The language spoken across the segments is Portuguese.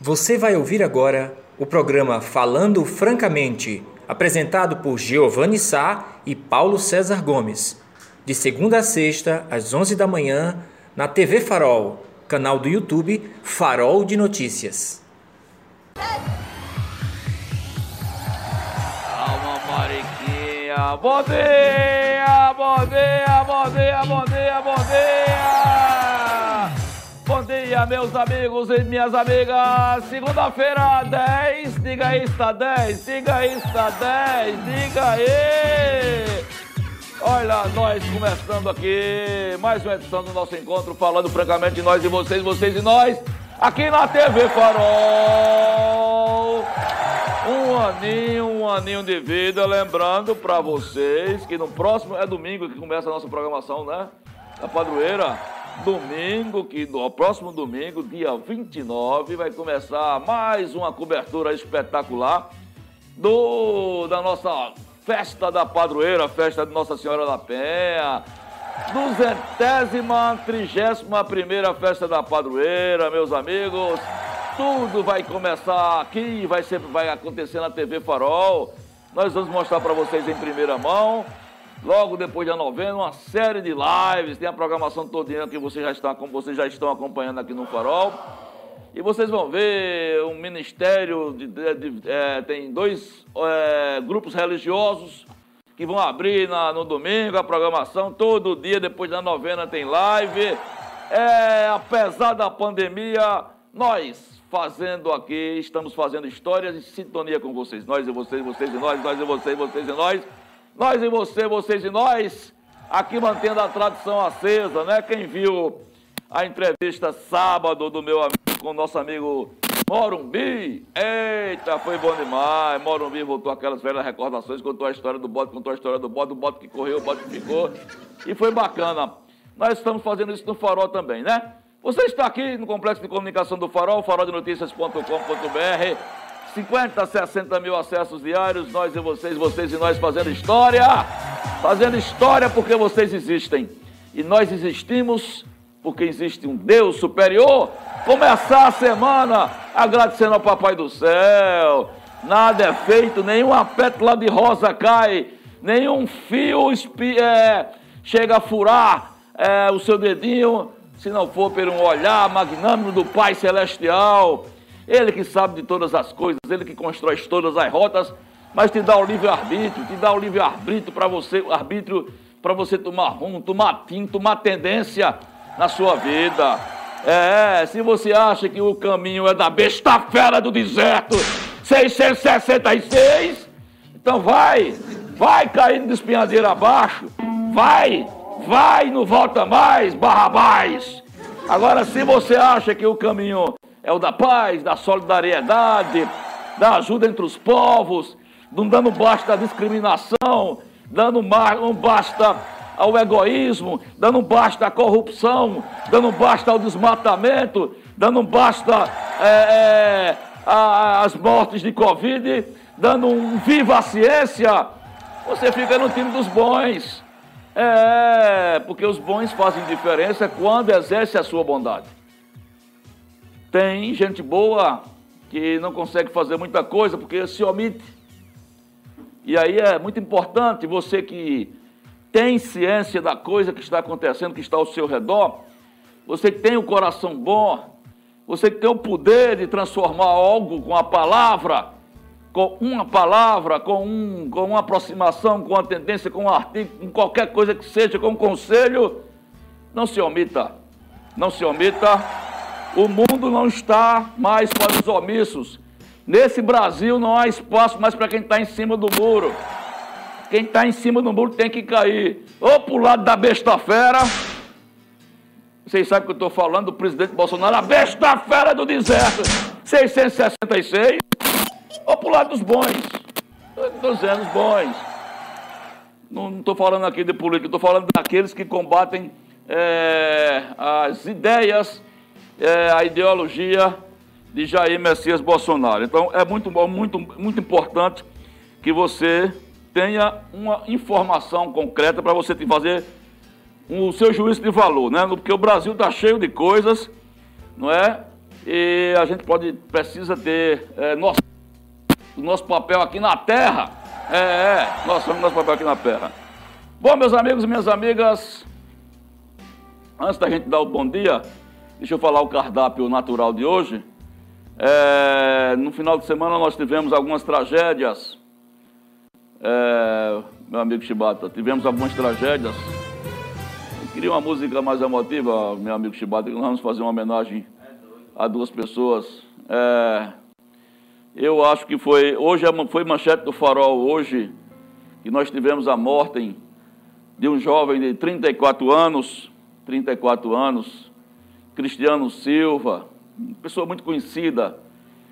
Você vai ouvir agora o programa Falando Francamente, apresentado por Giovanni Sá e Paulo César Gomes, de segunda a sexta, às 11 da manhã, na TV Farol, canal do YouTube Farol de Notícias. Calma, Mariquinha. Bom dia, bom dia, bom dia, bom dia, bom dia. Dia, meus amigos e minhas amigas. Segunda-feira, 10. Diga aí, está 10. Diga aí, está 10. Diga aí. Olha, nós começando aqui mais uma edição do nosso encontro, falando francamente de nós e vocês, vocês e nós, aqui na TV Farol. Um aninho, um aninho de vida, lembrando para vocês que no próximo, é domingo que começa a nossa programação, né? Da padroeira. Domingo, que no próximo domingo, dia 29, vai começar mais uma cobertura espetacular do da nossa festa da padroeira, festa de Nossa Senhora da Penha. Duzentésima, trigésima primeira festa da padroeira, meus amigos. Tudo vai começar aqui, vai, ser, vai acontecer na TV Farol. Nós vamos mostrar para vocês em primeira mão. Logo depois da novena, uma série de lives, tem a programação todinha que vocês já estão, vocês já estão acompanhando aqui no Farol. E vocês vão ver um ministério, de, de, de é, tem dois é, grupos religiosos que vão abrir na, no domingo a programação, todo dia depois da novena tem live. É, apesar da pandemia, nós fazendo aqui, estamos fazendo histórias em sintonia com vocês. Nós e vocês, vocês e nós, nós e vocês, vocês e nós. Nós e você, vocês e nós, aqui mantendo a tradição acesa, né? Quem viu a entrevista sábado do meu amigo, com o nosso amigo Morumbi, eita, foi bom demais. Morumbi voltou aquelas velhas recordações, contou a história do bode, contou a história do bode, o bode que correu, o bode que ficou, e foi bacana. Nós estamos fazendo isso no Farol também, né? Você está aqui no Complexo de Comunicação do Farol, faroldenoticias.com.br. 50, 60 mil acessos diários, nós e vocês, vocês e nós fazendo história. Fazendo história porque vocês existem. E nós existimos porque existe um Deus superior. Começar a semana agradecendo ao Papai do Céu. Nada é feito, nenhuma pétala de rosa cai, nenhum fio é, chega a furar é, o seu dedinho, se não for por um olhar magnânimo do Pai Celestial. Ele que sabe de todas as coisas, ele que constrói todas as rotas, mas te dá o livre-arbítrio, te dá o livre-arbítrio para você, arbítrio para você tomar rumo, tomar tinta, tomar tendência na sua vida. É, se você acha que o caminho é da besta fera do deserto, 666, então vai, vai caindo de espinhadeira abaixo, vai, vai, não volta mais, Barrabás. Agora, se você acha que o caminho é o da paz, da solidariedade, da ajuda entre os povos, não dando basta à discriminação, dando um basta ao egoísmo, dando basta à corrupção, dando basta ao desmatamento, dando basta é, é, às mortes de Covid, dando um viva à ciência, você fica no time dos bons. É, porque os bons fazem diferença quando exerce a sua bondade. Tem gente boa que não consegue fazer muita coisa porque se omite. E aí é muito importante você que tem ciência da coisa que está acontecendo, que está ao seu redor, você que tem o um coração bom, você que tem o poder de transformar algo com a palavra, com uma palavra, com, um, com uma aproximação, com uma tendência, com um artigo, com qualquer coisa que seja, com um conselho, não se omita. Não se omita o mundo não está mais para os omissos. Nesse Brasil não há espaço mais para quem está em cima do muro. Quem está em cima do muro tem que cair. Ou para o lado da besta fera. Vocês sabem que eu estou falando do presidente Bolsonaro, a besta fera do deserto. 666. Ou para o lado dos bons. Estou dizendo os bons. Não estou falando aqui de política, estou falando daqueles que combatem é, as ideias é, a ideologia de Jair Messias Bolsonaro. Então é muito, muito, muito importante que você tenha uma informação concreta para você fazer o seu juízo de valor, né? Porque o Brasil está cheio de coisas, não é? E a gente pode, precisa ter é, nosso, nosso papel aqui na terra. É, é, nós somos nosso papel aqui na terra. Bom, meus amigos e minhas amigas, antes da gente dar o bom dia, deixa eu falar o cardápio natural de hoje. É, no final de semana nós tivemos algumas tragédias. É, meu amigo Chibata, tivemos algumas tragédias. Eu queria uma música mais emotiva, meu amigo Chibata, que nós vamos fazer uma homenagem a duas pessoas. É, eu acho que foi, hoje é foi manchete do farol, hoje, que nós tivemos a morte de um jovem de 34 anos, 34 anos, Cristiano Silva, pessoa muito conhecida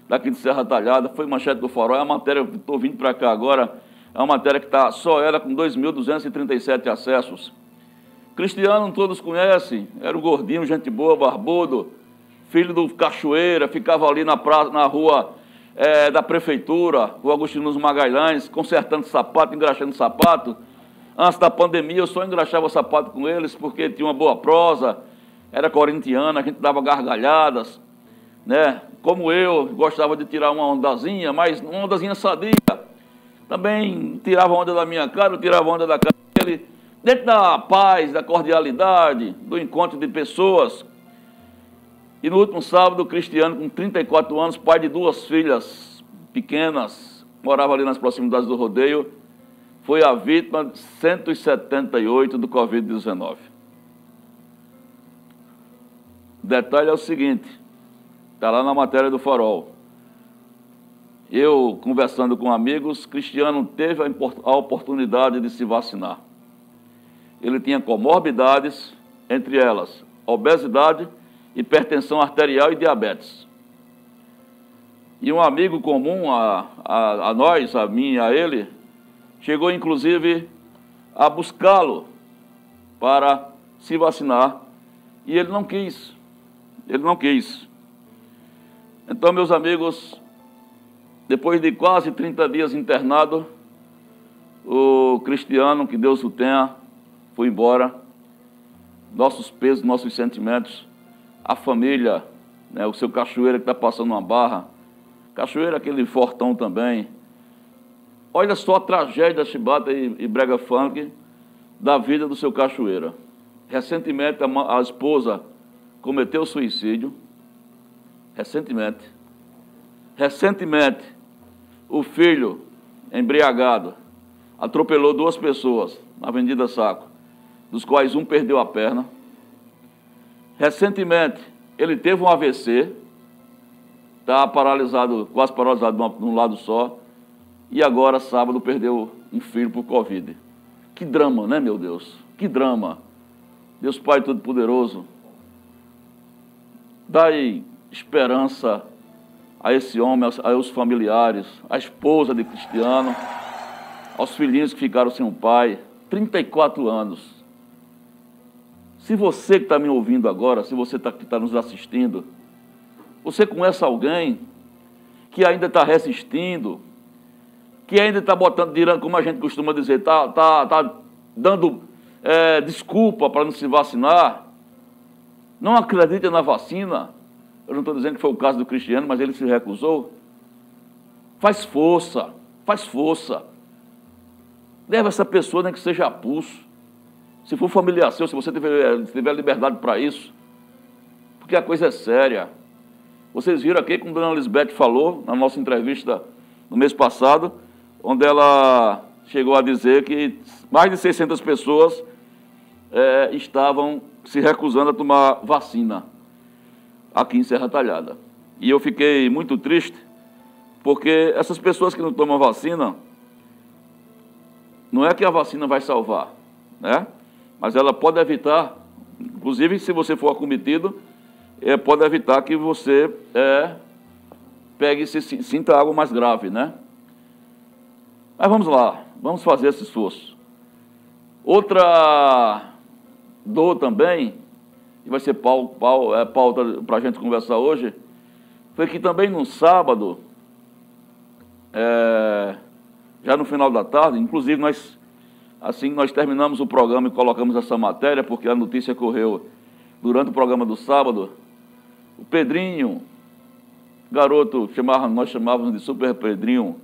daqui de Serra Talhada, foi manchete do farol, é a matéria, estou vindo para cá agora, é uma matéria que está só ela com 2.237 acessos. Cristiano todos conhecem, era um gordinho, gente boa, barbudo, filho do Cachoeira, ficava ali na, na rua é, da prefeitura, o Agostinho Magalhães, consertando sapato, engraxando sapato. Antes da pandemia eu só engraxava sapato com eles porque tinha uma boa prosa, era corintiana, a gente dava gargalhadas, né? Como eu, gostava de tirar uma ondazinha, mas uma ondazinha sadia. Também tirava onda da minha cara, tirava onda da cara dele, dentro da paz, da cordialidade, do encontro de pessoas e no último sábado, o Cristiano, com 34 anos, pai de duas filhas pequenas, morava ali nas proximidades do rodeio, foi a vítima 178 do Covid-19. O detalhe é o seguinte, está lá na matéria do farol. Eu, conversando com amigos, Cristiano teve a oportunidade de se vacinar. Ele tinha comorbidades, entre elas obesidade hipertensão arterial e diabetes. E um amigo comum a, a, a nós, a mim e a ele, chegou inclusive a buscá-lo para se vacinar e ele não quis. Ele não quis. Então, meus amigos, depois de quase 30 dias internado, o cristiano, que Deus o tenha, foi embora. Nossos pesos, nossos sentimentos a família, né, o seu Cachoeira que está passando uma barra, Cachoeira aquele fortão também. Olha só a tragédia chibata e, e brega funk da vida do seu Cachoeira. Recentemente a, a esposa cometeu suicídio. Recentemente. Recentemente, o filho, embriagado, atropelou duas pessoas na Avenida Saco, dos quais um perdeu a perna. Recentemente, ele teve um AVC, está paralisado, quase paralisado de um lado só, e agora, sábado, perdeu um filho por Covid. Que drama, né, meu Deus? Que drama. Deus Pai Todo-Poderoso, dai esperança a esse homem, aos, aos familiares, à esposa de Cristiano, aos filhinhos que ficaram sem um pai, 34 anos. Se você que está me ouvindo agora, se você tá, que está nos assistindo, você conhece alguém que ainda está resistindo, que ainda está botando, como a gente costuma dizer, está tá, tá dando é, desculpa para não se vacinar, não acredita na vacina, eu não estou dizendo que foi o caso do Cristiano, mas ele se recusou. Faz força, faz força. Leva essa pessoa, nem que seja a pulso. Se for familiar seu, se você tiver, tiver liberdade para isso, porque a coisa é séria. Vocês viram aqui como a dona Lisbeth falou na nossa entrevista no mês passado, onde ela chegou a dizer que mais de 600 pessoas é, estavam se recusando a tomar vacina aqui em Serra Talhada. E eu fiquei muito triste, porque essas pessoas que não tomam vacina, não é que a vacina vai salvar, né? mas ela pode evitar, inclusive se você for acometido, é, pode evitar que você é, pegue se sinta algo mais grave, né? Mas vamos lá, vamos fazer esse esforço. Outra dor também, e vai ser pau, pau, é, pauta para a gente conversar hoje, foi que também no sábado, é, já no final da tarde, inclusive nós Assim nós terminamos o programa e colocamos essa matéria, porque a notícia correu durante o programa do sábado. O Pedrinho, garoto, chamava, nós chamávamos de Super Pedrinho,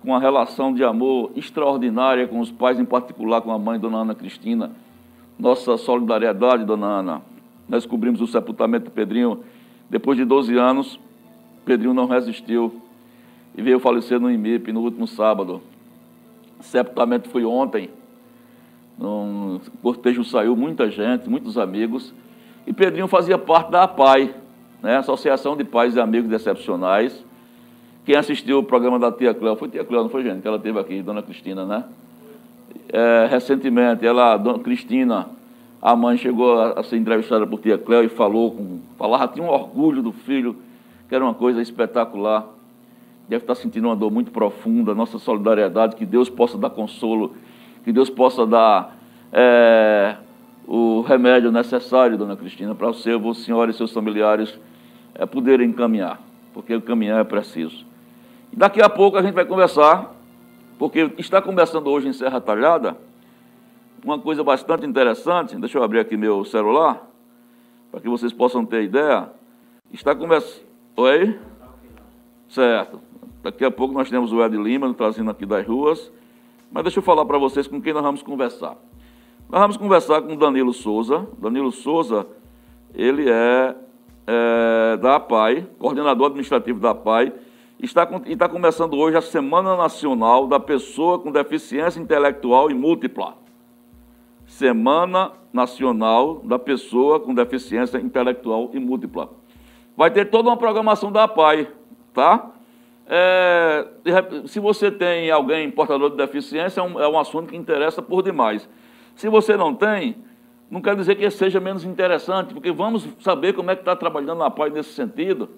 com uma relação de amor extraordinária com os pais, em particular com a mãe, Dona Ana Cristina. Nossa solidariedade, Dona Ana. Nós cobrimos o sepultamento do Pedrinho depois de 12 anos. Pedrinho não resistiu e veio falecer no IMIP no último sábado. O sepultamento foi ontem. Um cortejo saiu muita gente, muitos amigos. E Pedrinho fazia parte da APAI, né? Associação de Pais e Amigos Excepcionais quem assistiu o programa da tia Cléo, foi tia Cléo, não foi, gente? Que ela teve aqui, dona Cristina, né? É, recentemente, ela, dona Cristina, a mãe chegou a, a ser entrevistada por tia Cléo e falou, com, falava, tinha um orgulho do filho, que era uma coisa espetacular. Deve estar sentindo uma dor muito profunda, nossa solidariedade, que Deus possa dar consolo, que Deus possa dar é, o remédio necessário, dona Cristina, para o seu, senhora e seus familiares é, poderem caminhar, porque caminhar é preciso. Daqui a pouco a gente vai conversar, porque está começando hoje em Serra Talhada uma coisa bastante interessante. Deixa eu abrir aqui meu celular, para que vocês possam ter ideia. Está começando. Oi? Certo. Daqui a pouco nós temos o Ed Lima trazendo aqui das ruas. Mas deixa eu falar para vocês com quem nós vamos conversar. Nós vamos conversar com Danilo Souza. Danilo Souza, ele é, é da APAI, coordenador administrativo da APAI Está, está começando hoje a Semana Nacional da Pessoa com Deficiência Intelectual e Múltipla. Semana Nacional da Pessoa com Deficiência Intelectual e Múltipla. Vai ter toda uma programação da APAI, tá? É, se você tem alguém portador de deficiência, é um, é um assunto que interessa por demais. Se você não tem, não quer dizer que seja menos interessante, porque vamos saber como é que está trabalhando a APAI nesse sentido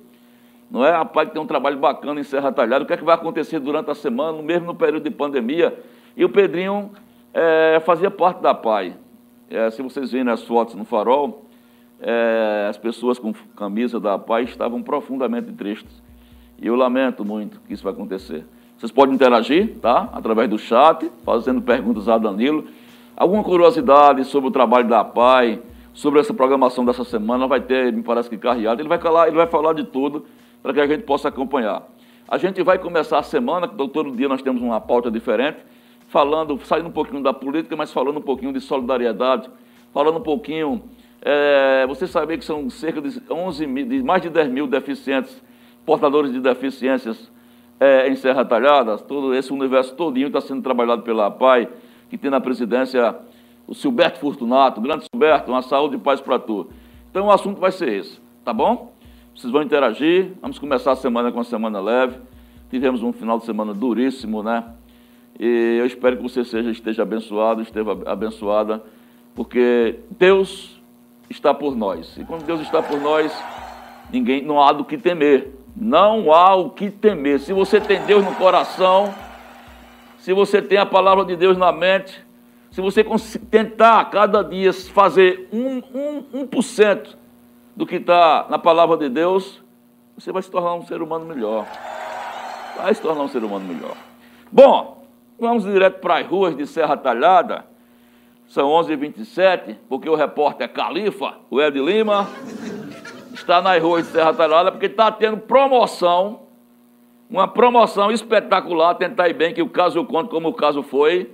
não é? A PAI tem um trabalho bacana em Serra Talhada, o que é que vai acontecer durante a semana, mesmo no período de pandemia. E o Pedrinho é, fazia parte da PAI. É, se vocês verem as fotos no farol, é, as pessoas com camisa da PAI estavam profundamente tristes. E eu lamento muito que isso vai acontecer. Vocês podem interagir, tá? Através do chat, fazendo perguntas a Danilo. Alguma curiosidade sobre o trabalho da PAI, sobre essa programação dessa semana, vai ter, me parece que carreado. Ele vai ele vai falar de tudo para que a gente possa acompanhar. A gente vai começar a semana, todo dia nós temos uma pauta diferente, falando, saindo um pouquinho da política, mas falando um pouquinho de solidariedade, falando um pouquinho. É, você sabia que são cerca de 11 mil, de mais de 10 mil deficientes, portadores de deficiências é, em Serra Talhada, todo esse universo todinho está sendo trabalhado pela APAI, que tem na presidência o Silberto Fortunato, grande Silberto, uma saúde e paz para tu. Então o assunto vai ser esse, tá bom? Vocês vão interagir. Vamos começar a semana com uma semana leve. Tivemos um final de semana duríssimo, né? E eu espero que você seja, esteja abençoado, esteja abençoada, porque Deus está por nós. E quando Deus está por nós, ninguém, não há do que temer. Não há o que temer. Se você tem Deus no coração, se você tem a palavra de Deus na mente, se você tentar cada dia fazer um, um, 1% do que está na palavra de Deus, você vai se tornar um ser humano melhor. Vai se tornar um ser humano melhor. Bom, vamos direto para as ruas de Serra Talhada. São 11h27, porque o repórter Califa, o Ed Lima, está nas ruas de Serra Talhada porque está tendo promoção, uma promoção espetacular. Tentar ir bem, que o caso eu conto como o caso foi.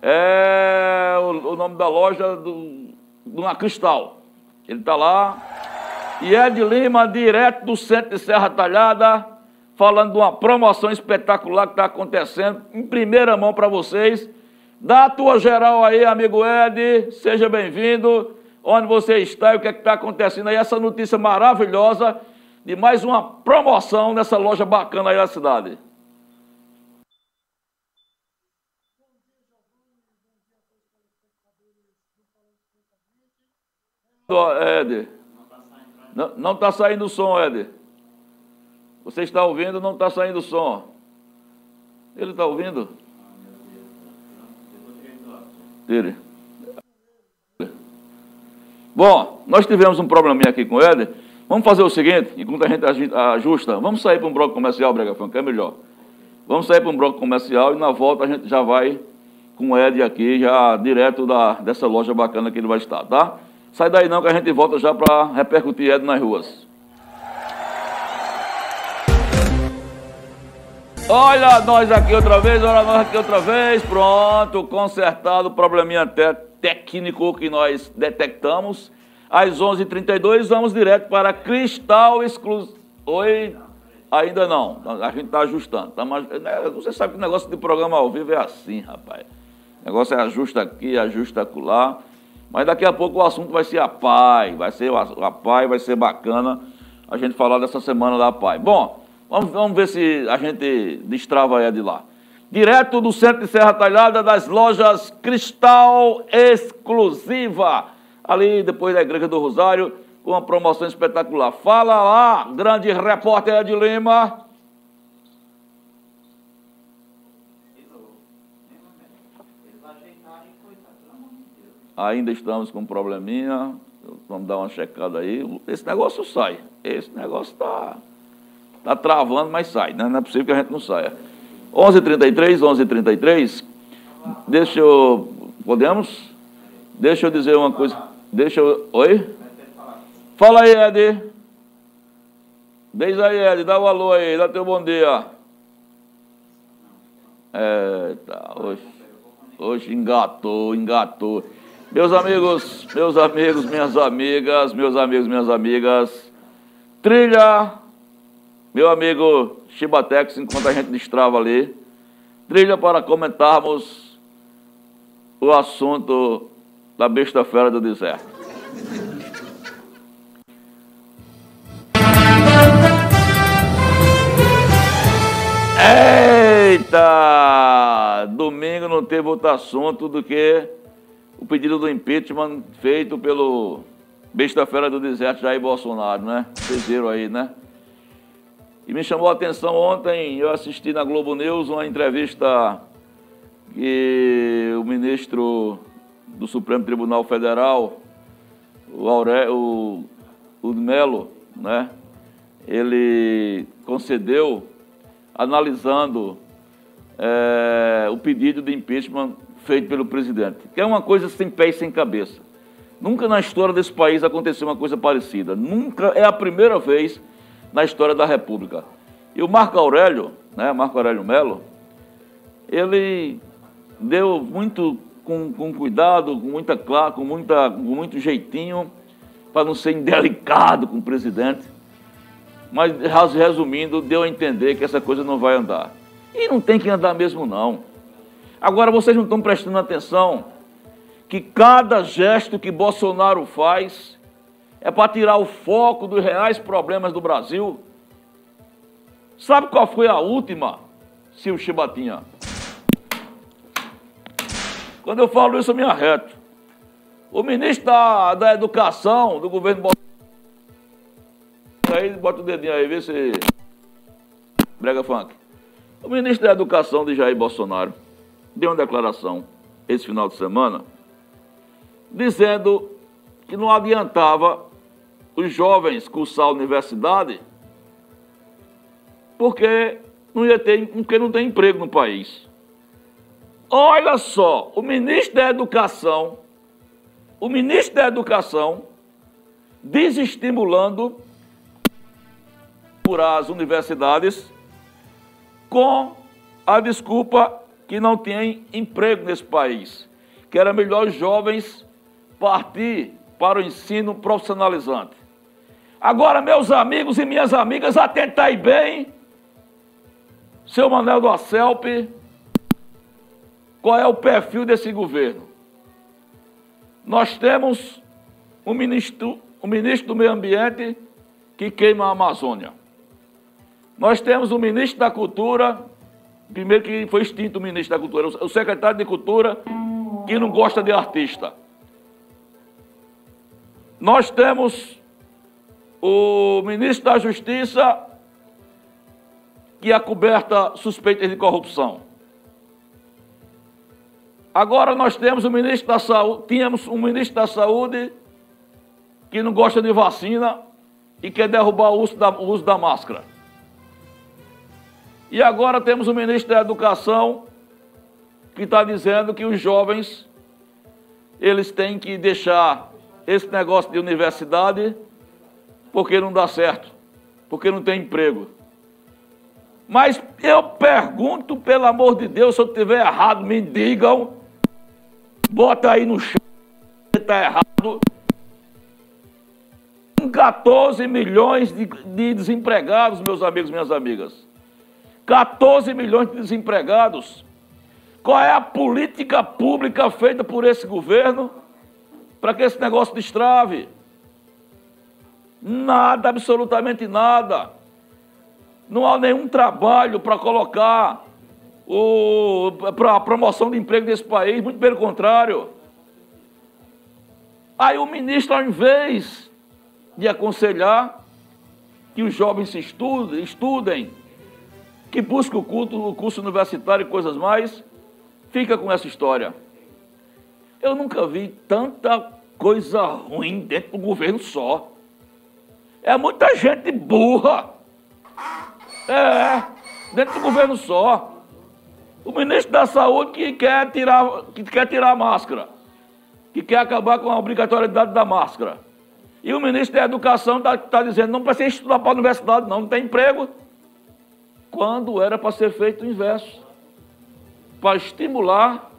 É o, o nome da loja do, do uma Cristal. Ele está lá. E Ed Lima, direto do centro de Serra Talhada, falando de uma promoção espetacular que está acontecendo, em primeira mão para vocês. Dá a tua geral aí, amigo Ed, seja bem-vindo. Onde você está e o que é está acontecendo aí, essa notícia maravilhosa de mais uma promoção nessa loja bacana aí da cidade. Ed. Não está saindo o som, Éder. Você está ouvindo, não está saindo o som. Ele está ouvindo? Ele. Bom, nós tivemos um probleminha aqui com o Éder. Vamos fazer o seguinte, enquanto a gente ajusta, vamos sair para um bloco comercial, Brega que é melhor. Vamos sair para um bloco comercial e na volta a gente já vai com o Ed aqui, já direto da, dessa loja bacana que ele vai estar, tá? Sai daí não que a gente volta já para repercutir Ed nas ruas. Olha nós aqui outra vez, olha nós aqui outra vez. Pronto, consertado o probleminha técnico que nós detectamos. Às 11h32 vamos direto para Cristal Exclusivo. Oi? Ainda não. A gente está ajustando. Tá, né, você sabe que o negócio de programa ao vivo é assim, rapaz. O negócio é ajusta aqui, ajusta acolá. Mas daqui a pouco o assunto vai ser a PAI. Vai ser a PAI, vai ser bacana a gente falar dessa semana da PAI. Bom, vamos, vamos ver se a gente destrava ela de lá. Direto do centro de Serra Talhada, das lojas Cristal Exclusiva. Ali depois da Igreja do Rosário, com uma promoção espetacular. Fala lá, grande repórter Ed Lima. Ainda estamos com um probleminha. Vamos dar uma checada aí. Esse negócio sai. Esse negócio está tá travando, mas sai. Né? Não é possível que a gente não saia. 11h33, 11h33. Deixa eu. Podemos? Deixa eu dizer uma coisa. Deixa eu. Oi? Fala aí, Ed. Diz aí, Ed. Dá o um alô aí. Dá teu bom dia. É, tá. Hoje, hoje engatou, engatou. Meus amigos, meus amigos, minhas amigas, meus amigos, minhas amigas, trilha, meu amigo Chibatex, enquanto a gente destrava ali, trilha para comentarmos o assunto da besta fera do deserto. Eita! Domingo não teve outro assunto do que o pedido do impeachment feito pelo besta fera do deserto Jair Bolsonaro, né? Vocês viram aí, né? E me chamou a atenção ontem, eu assisti na Globo News uma entrevista que o ministro do Supremo Tribunal Federal, o, Aure, o, o Melo, né? Ele concedeu analisando é, o pedido de impeachment feito pelo presidente, que é uma coisa sem pé e sem cabeça. Nunca na história desse país aconteceu uma coisa parecida. Nunca é a primeira vez na história da República. E o Marco Aurélio, né, Marco Aurélio Melo, ele deu muito com, com cuidado, com muita com muita com muito jeitinho, para não ser indelicado com o presidente. Mas resumindo, deu a entender que essa coisa não vai andar. E não tem que andar mesmo não. Agora vocês não estão prestando atenção que cada gesto que Bolsonaro faz é para tirar o foco dos reais problemas do Brasil. Sabe qual foi a última, Silvio Chibatinha? Quando eu falo isso, eu me arreto. O ministro da, da Educação do governo Bolsonaro. Aí, bota o dedinho aí, vê se. Brega funk. O ministro da Educação de Jair Bolsonaro deu uma declaração esse final de semana dizendo que não adiantava os jovens cursar a universidade porque não ia ter, porque não tem emprego no país. Olha só, o ministro da Educação, o ministro da Educação desestimulando por as universidades com a desculpa que não tem emprego nesse país, que era melhor os jovens partir para o ensino profissionalizante. Agora, meus amigos e minhas amigas, atentai bem, seu Manuel do Acelp, qual é o perfil desse governo? Nós temos um ministro, um ministro do Meio Ambiente que queima a Amazônia. Nós temos o ministro da Cultura, primeiro que foi extinto o ministro da Cultura, o secretário de Cultura, que não gosta de artista. Nós temos o ministro da Justiça, que é coberta suspeitas de corrupção. Agora nós temos o ministro da Saúde, tínhamos um ministro da Saúde que não gosta de vacina e quer derrubar o uso da, o uso da máscara. E agora temos o ministro da Educação que está dizendo que os jovens eles têm que deixar esse negócio de universidade porque não dá certo, porque não tem emprego. Mas eu pergunto, pelo amor de Deus, se eu estiver errado, me digam. Bota aí no chão, está errado. 14 milhões de, de desempregados, meus amigos, minhas amigas. 14 milhões de desempregados. Qual é a política pública feita por esse governo para que esse negócio destrave? Nada, absolutamente nada. Não há nenhum trabalho para colocar para a promoção de emprego desse país, muito pelo contrário. Aí o ministro, ao invés de aconselhar que os jovens se estudem, estudem que busquem o, culto, o curso universitário e coisas mais, fica com essa história. Eu nunca vi tanta coisa ruim dentro do governo só. É muita gente burra. É, dentro do governo só. O ministro da Saúde que quer tirar, que quer tirar a máscara, que quer acabar com a obrigatoriedade da máscara. E o ministro da Educação está tá dizendo, não precisa estudar para a universidade, não, não tem emprego. Quando era para ser feito o inverso. Para estimular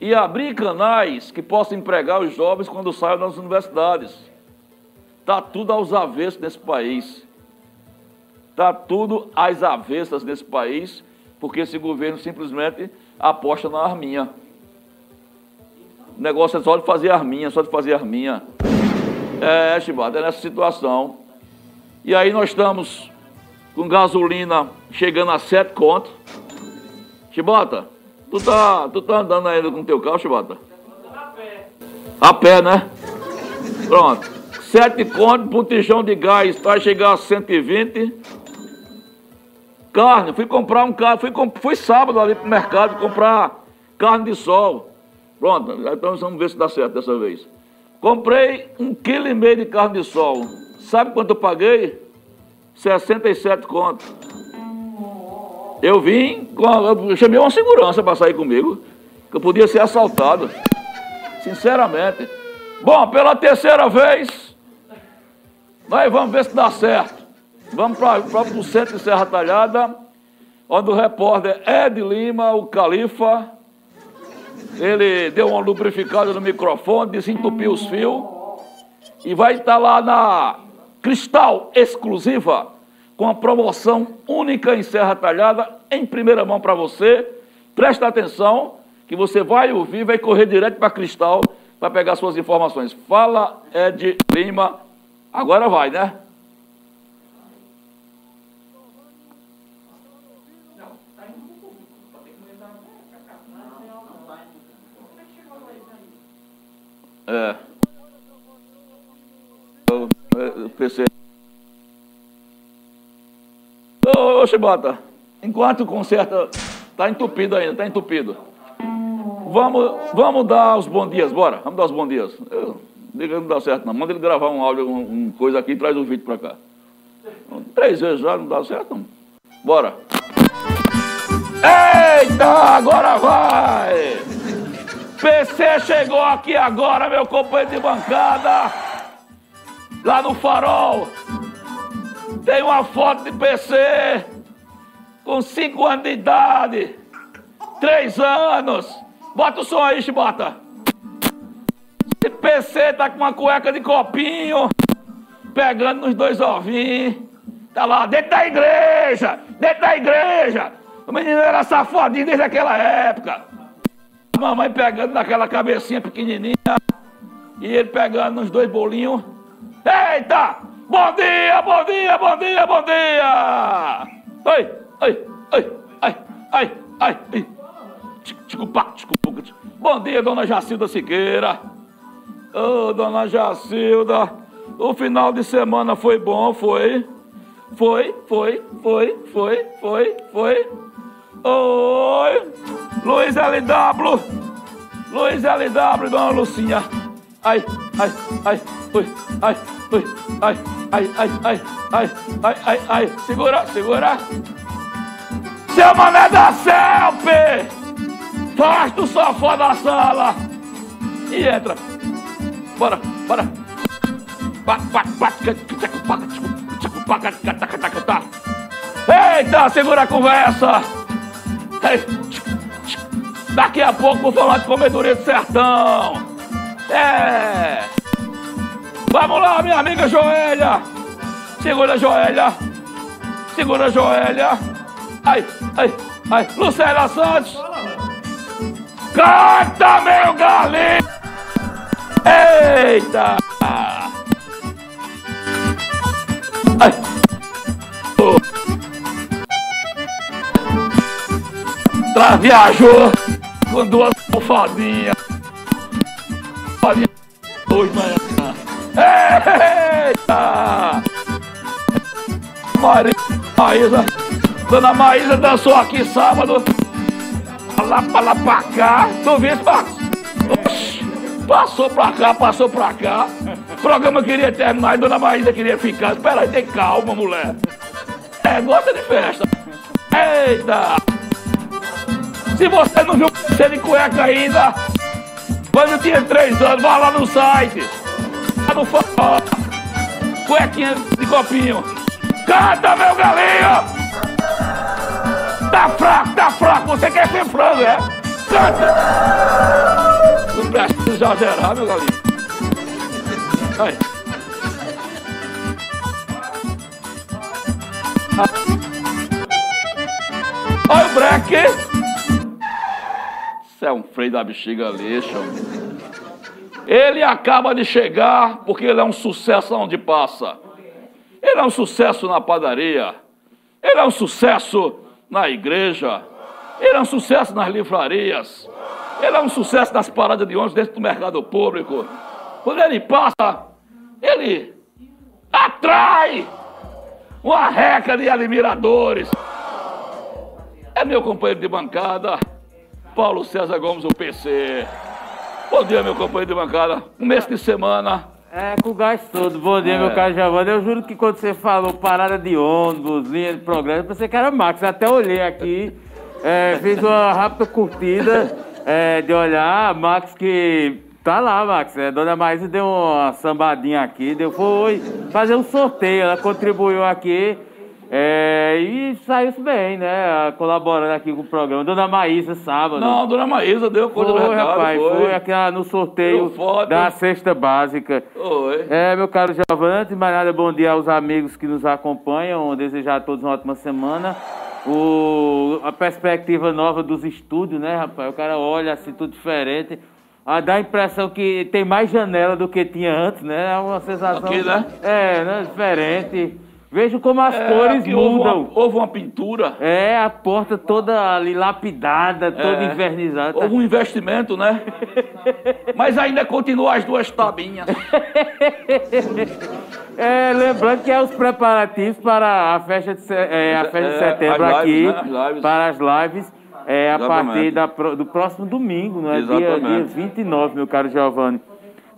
e abrir canais que possam empregar os jovens quando saiam das universidades. Está tudo aos avessos nesse país. Está tudo às avessas nesse país, porque esse governo simplesmente aposta na arminha. O negócio é só de fazer arminha, só de fazer arminha. É, Chibata, é nessa situação. E aí nós estamos com gasolina chegando a sete contos. Chibata, tu tá, tu tá andando ainda com teu carro, Chibata? A pé. A pé, né? Pronto. Sete contos, botijão de gás vai chegar a 120. Carne, fui comprar um carro, fui, fui sábado ali pro mercado comprar carne de sol. Pronto, então vamos ver se dá certo dessa vez. Comprei um quilo e meio de carne de sol. Sabe quanto eu paguei? 67 contos. Eu vim, eu chamei uma segurança para sair comigo, que eu podia ser assaltado. Sinceramente. Bom, pela terceira vez, nós vamos ver se dá certo. Vamos para o centro de Serra Talhada, onde o repórter Ed Lima, o Califa, ele deu uma lubrificada no microfone, desentupiu os fios e vai estar lá na Cristal Exclusiva com a promoção única em Serra Talhada, em primeira mão para você. Presta atenção que você vai ouvir, vai correr direto para Cristal para pegar suas informações. Fala Ed Lima Agora vai, né? É. Pensei. Ô, ô Chibata, enquanto conserta, tá entupido ainda, tá entupido. Vamos, vamos dar os bons dias, bora. Vamos dar os bons dias. Diga não dá certo não. Manda ele gravar um áudio, um, um coisa aqui e traz o um vídeo para cá. Três vezes já não dá certo não. Bora. Eita, agora vai! PC chegou aqui agora, meu companheiro de bancada. Lá no farol. Tem uma foto de PC com 5 anos de idade. 3 anos. Bota o som aí, Chibata. Esse PC tá com uma cueca de copinho, pegando nos dois ovinhos. Tá lá dentro da igreja, dentro da igreja. O menino era safadinho desde aquela época. A mamãe pegando naquela cabecinha pequenininha. E ele pegando nos dois bolinhos. Eita! Bom dia, bom dia, bom dia, bom dia! Oi, oi, oi, ai, ai, ai, ai. Desculpa, desculpa. Bom dia, dona Jacilda Siqueira. Ô, oh, dona Jacilda, o final de semana foi bom, foi? Foi, foi, foi, foi, foi, foi. Oi, Luiz LW, Luiz LW, dona Lucinha. Ai, ai, ai, ui, ai, ui, ai, ai, ai, ai, ai, ai, ai, ai, segura, segura. Seu mané da Selpe, faz do sofá da sala e entra. Bora, bora. Eita, segura a conversa! Daqui a pouco vou falar de comedoria do sertão! É! Vamos lá, minha amiga Joélia! Segura a Joélia! Segura a Joélia! Ai, ai, ai! Lucélia Santos! Canta, meu galinho! Eita! Ai! Tra viajou com duas almofadinhas. Hoje manhã. Eita! Maria, Maísa, Dona Maísa dançou aqui sábado. Lá, pra lá, pra cá. Tu Marcos? Passou pra cá, passou pra cá. O programa queria terminar e Dona Maísa queria ficar. Espera aí, tem calma, mulher. É, gosta de festa. Eita! Se você não viu você de cueca ainda, quando eu tinha três anos, vá lá no site. Lá no forró. Cuequinha de copinho. Canta, meu galinho! Tá fraco, tá fraco. Você quer ser frango, é? Canta! Não precisa exagerar, meu galinho. Aí. Olha o breque. Isso é um freio da bexiga lixo. Ele acaba de chegar porque ele é um sucesso onde passa. Ele é um sucesso na padaria. Ele é um sucesso na igreja. Ele é um sucesso nas livrarias. Ele é um sucesso nas paradas de ônibus dentro do mercado público. Quando ele passa, ele atrai uma reca de admiradores. É meu companheiro de bancada, Paulo César Gomes, o PC. Bom dia, meu companheiro de bancada. Um mês de semana. É, com o gás todo. Bom dia, é. meu caro Giovanni. Eu juro que quando você falou parada de ônibus, linha de progresso, eu pensei que era Max. Até olhei aqui, é, fiz uma rápida curtida é, de olhar. Max que Tá lá, Max. É, Dona Maísa deu uma sambadinha aqui, deu, foi fazer um sorteio, ela contribuiu aqui. É, e saiu bem, né? Colaborando aqui com o programa. Dona Maísa, sábado. Não, Dona Maísa deu coisa foi, do recado, rapaz, foi. foi aqui no sorteio da cesta básica. Foi. É, meu caro Giovanni, antes de mais nada, bom dia aos amigos que nos acompanham. Desejar a todos uma ótima semana. O, a perspectiva nova dos estúdios, né, rapaz? O cara olha assim, tudo diferente. Ah, dá a impressão que tem mais janela do que tinha antes, né? É uma sensação. Aqui, né? É, né? Diferente. Vejo como as é, cores mudam. Houve uma, houve uma, pintura. É, a porta toda ali lapidada, toda é, invernizada. Houve um investimento, né? Mas ainda continua as duas tabinhas. é, lembrando que é os preparativos para a festa de, é, a festa de é, setembro lives, aqui, né? para as lives. É a partir da, do próximo domingo, não é? Dia, dia 29, meu caro Giovanni.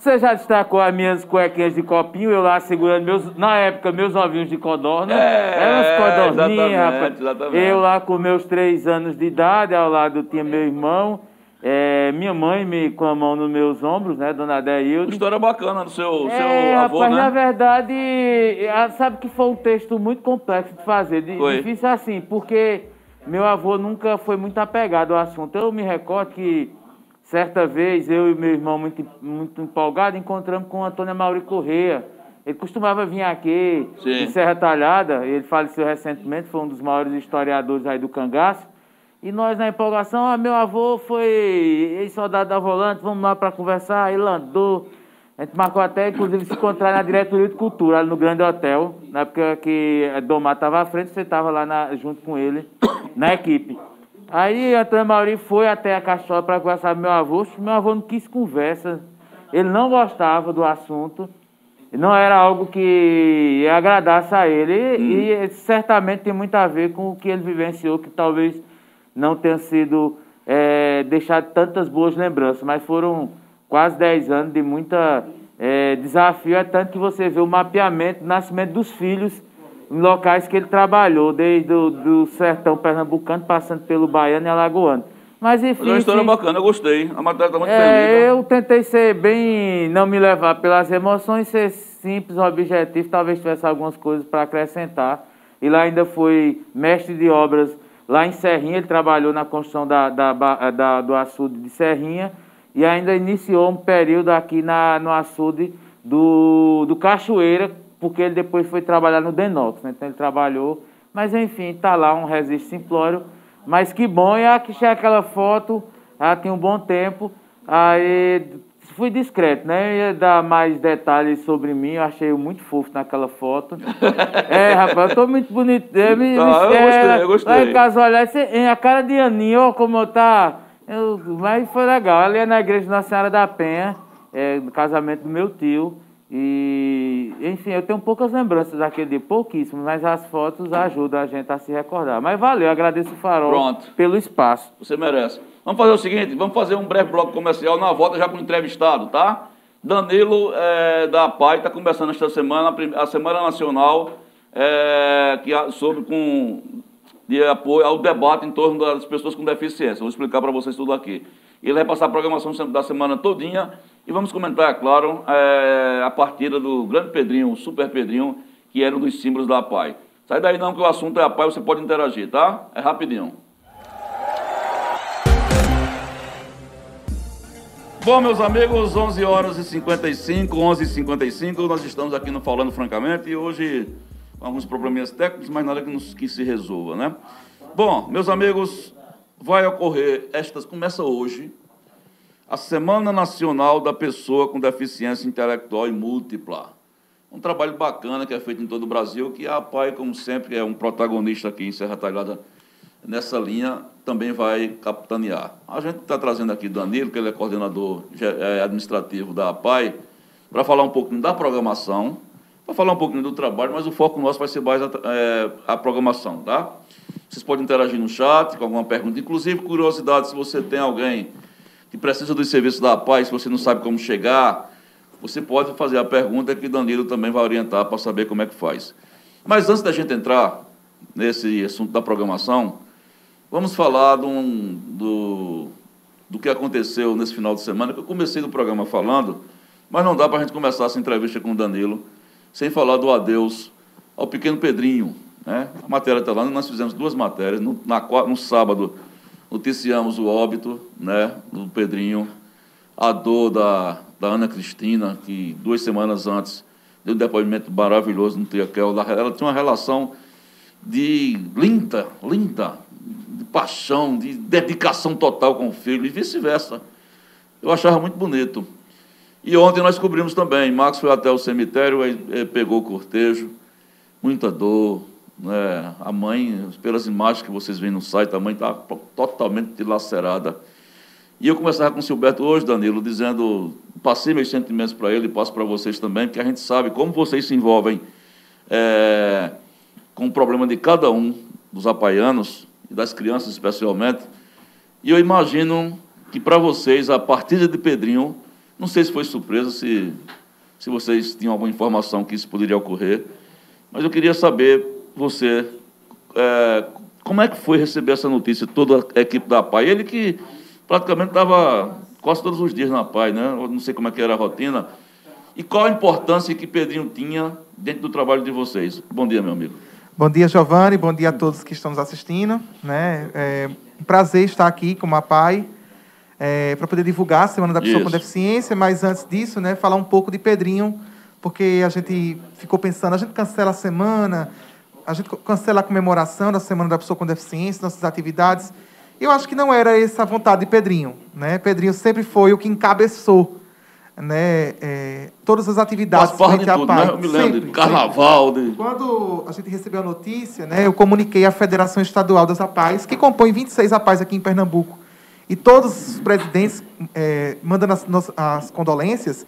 Você já destacou as minhas cuequinhas de copinho, eu lá segurando meus, na época, meus ovinhos de codorna. É, Eram as codorninhas, rapaz. Exatamente. Eu lá com meus três anos de idade, ao lado tinha meu irmão. É, minha mãe me com a mão nos meus ombros, né, dona Adeilde. História bacana do seu, é, seu avô, rapaz, né? na verdade, sabe que foi um texto muito complexo de fazer, foi. difícil assim, porque meu avô nunca foi muito apegado ao assunto. Eu me recordo que Certa vez, eu e meu irmão, muito, muito empolgado, encontramos com o Antônio Mauri Correia. Ele costumava vir aqui Sim. em Serra Talhada, ele faleceu recentemente, foi um dos maiores historiadores aí do cangaço. E nós, na empolgação, ah, meu avô foi ex-soldado da volante, vamos lá para conversar. Ele andou. A gente marcou até, inclusive, se encontrar na diretoria de cultura, ali no Grande Hotel. Na época que Domar estava à frente, você estava lá na, junto com ele, na equipe. Aí Antônio Mauri foi até a cachola para conversar com meu avô. Meu avô não quis conversa. Ele não gostava do assunto. Não era algo que agradasse a ele. Hum. E certamente tem muito a ver com o que ele vivenciou, que talvez não tenha sido é, deixado tantas boas lembranças. Mas foram quase 10 anos de muita é, desafio. É tanto que você vê o mapeamento, o nascimento dos filhos locais que ele trabalhou, desde o do sertão pernambucano, passando pelo baiano e alagoano. Mas enfim. Mas é uma história bacana, eu gostei. A matéria está muito é, feliz. Eu tentei ser bem. não me levar pelas emoções, ser simples, objetivo, talvez tivesse algumas coisas para acrescentar. Ele ainda foi mestre de obras lá em Serrinha, ele trabalhou na construção da, da, da, do açude de Serrinha e ainda iniciou um período aqui na, no açude do, do Cachoeira, porque ele depois foi trabalhar no Denox, né? então ele trabalhou, mas enfim, está lá um registro simplório, mas que bom, e aqui tinha aquela foto, ela tinha um bom tempo, aí fui discreto, né? Ia dar mais detalhes sobre mim, eu achei muito fofo naquela foto. é, rapaz, eu tô muito bonito. Eu, me, tá, me, eu gostei, eu gostei. Lá em casa, olhar, a cara de Aninho, ó, como eu tá... Eu, mas foi legal, ali é na igreja Nossa Senhora da Penha, é, no casamento do meu tio, e, enfim, eu tenho poucas lembranças daquele dia, pouquíssimas, mas as fotos ajudam a gente a se recordar. Mas valeu, agradeço o Farol Pronto. pelo espaço. Você merece. Vamos fazer o seguinte, vamos fazer um breve bloco comercial na volta já com o entrevistado, tá? Danilo é, da PAI está começando esta semana, a Semana Nacional, é, que, sobre com, de apoio ao debate em torno das pessoas com deficiência. Vou explicar para vocês tudo aqui. Ele vai passar a programação da semana todinha e vamos comentar, claro, é, a partida do grande Pedrinho, o Super Pedrinho, que era um dos símbolos da PAI. Sai daí não que o assunto é a PAI, você pode interagir, tá? É rapidinho. Bom, meus amigos, 11 horas e 55, 11 e 55, nós estamos aqui no Falando Francamente e hoje alguns probleminhas técnicos, mas nada que, nos, que se resolva, né? Bom, meus amigos, vai ocorrer, estas começa hoje, a Semana Nacional da Pessoa com Deficiência Intelectual e Múltipla. Um trabalho bacana que é feito em todo o Brasil, que a PAI, como sempre, é um protagonista aqui em Serra Talhada nessa linha, também vai capitanear. A gente está trazendo aqui Danilo, que ele é coordenador é, administrativo da APAI, para falar um pouquinho da programação, para falar um pouquinho do trabalho, mas o foco nosso vai ser mais a, é, a programação, tá? Vocês podem interagir no chat com alguma pergunta. Inclusive, curiosidade, se você tem alguém que precisa dos serviços da PAI, se você não sabe como chegar, você pode fazer a pergunta que Danilo também vai orientar para saber como é que faz. Mas antes da gente entrar nesse assunto da programação, vamos falar do, do, do que aconteceu nesse final de semana, que eu comecei no programa falando, mas não dá para a gente começar essa entrevista com o Danilo sem falar do adeus ao pequeno Pedrinho, né? A matéria está lá, nós fizemos duas matérias. No, na, no sábado, noticiamos o óbito né, do Pedrinho, a dor da, da Ana Cristina, que duas semanas antes deu um depoimento maravilhoso no Triaquel. Ela tinha uma relação de linda, linda, de paixão, de dedicação total com o filho, e vice-versa. Eu achava muito bonito. E ontem nós cobrimos também. Max foi até o cemitério, pegou o cortejo, muita dor, né? A mãe, pelas imagens que vocês veem no site, a mãe está totalmente dilacerada. E eu conversava com o Silberto hoje, Danilo, dizendo, passei meus sentimentos para ele e passo para vocês também, porque a gente sabe como vocês se envolvem é, com o problema de cada um dos apaianos, e das crianças especialmente. E eu imagino que para vocês, a partida de Pedrinho, não sei se foi surpresa, se, se vocês tinham alguma informação que isso poderia ocorrer, mas eu queria saber você, é, como é que foi receber essa notícia, toda a equipe da PAI? Ele que praticamente estava quase todos os dias na PAI, né? Eu não sei como é que era a rotina. E qual a importância que Pedrinho tinha dentro do trabalho de vocês? Bom dia, meu amigo. Bom dia, Giovanni. Bom dia a todos que estão nos assistindo. Né? É um prazer estar aqui com a PAI é, para poder divulgar a Semana da Pessoa Isso. com Deficiência, mas antes disso, né, falar um pouco de Pedrinho, porque a gente ficou pensando, a gente cancela a semana, a gente cancela a comemoração da Semana da Pessoa com Deficiência, nossas atividades. Eu acho que não era essa a vontade de Pedrinho. Né? Pedrinho sempre foi o que encabeçou né, é, todas as atividades frente à PAI. Né? Eu me lembro sempre, de carnaval. De... Quando a gente recebeu a notícia, né, eu comuniquei à Federação Estadual das APAIs, que compõe 26 APAIs aqui em Pernambuco. E todos os presidentes, é, mandando as, as, condolências,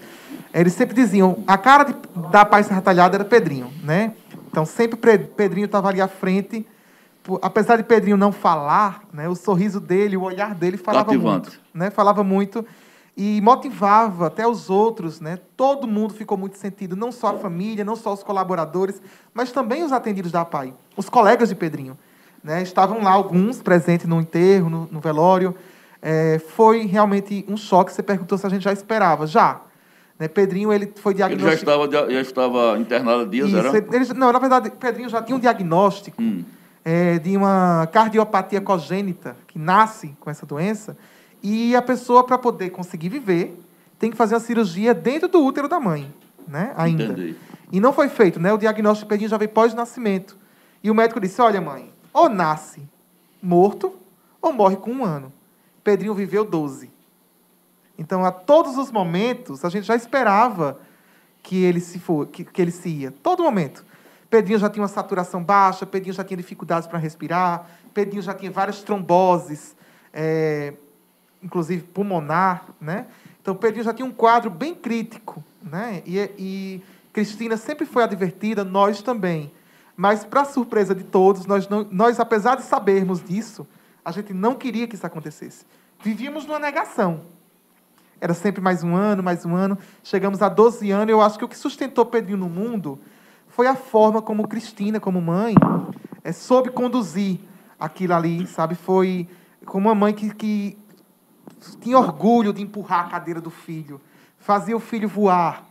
eles sempre diziam, a cara de, da Paz Serra Talhada era Pedrinho. Né? Então, sempre Pedrinho estava ali à frente. Apesar de Pedrinho não falar, né, o sorriso dele, o olhar dele falava Cativante. muito. Né, falava muito e motivava até os outros. Né? Todo mundo ficou muito sentido, não só a família, não só os colaboradores, mas também os atendidos da PAI, os colegas de Pedrinho. Né? Estavam lá alguns presentes no enterro, no, no velório. É, foi realmente um choque. Você perguntou se a gente já esperava. Já. Né? Pedrinho ele foi diagnosticado. Ele já estava, já estava internado há dias, Isso, era? Ele, não, na verdade, Pedrinho já tinha um diagnóstico hum. é, de uma cardiopatia congênita, que nasce com essa doença, e a pessoa, para poder conseguir viver, tem que fazer uma cirurgia dentro do útero da mãe, né? ainda. Entendi. E não foi feito, né? O diagnóstico de Pedrinho já veio pós-nascimento. E o médico disse: Olha, mãe, ou nasce morto, ou morre com um ano. Pedrinho viveu 12. Então, a todos os momentos, a gente já esperava que ele se for, que, que ele se ia. Todo momento. Pedrinho já tinha uma saturação baixa, Pedrinho já tinha dificuldades para respirar, Pedrinho já tinha várias tromboses, é, inclusive pulmonar, né? Então, Pedrinho já tinha um quadro bem crítico, né? E, e Cristina sempre foi advertida, nós também. Mas, para surpresa de todos, nós, não, nós, apesar de sabermos disso, a gente não queria que isso acontecesse. Vivíamos numa negação. Era sempre mais um ano, mais um ano. Chegamos a 12 anos. Eu acho que o que sustentou Pedrinho no mundo foi a forma como Cristina, como mãe, é, soube conduzir aquilo ali, sabe? Foi como uma mãe que, que tinha orgulho de empurrar a cadeira do filho, fazia o filho voar.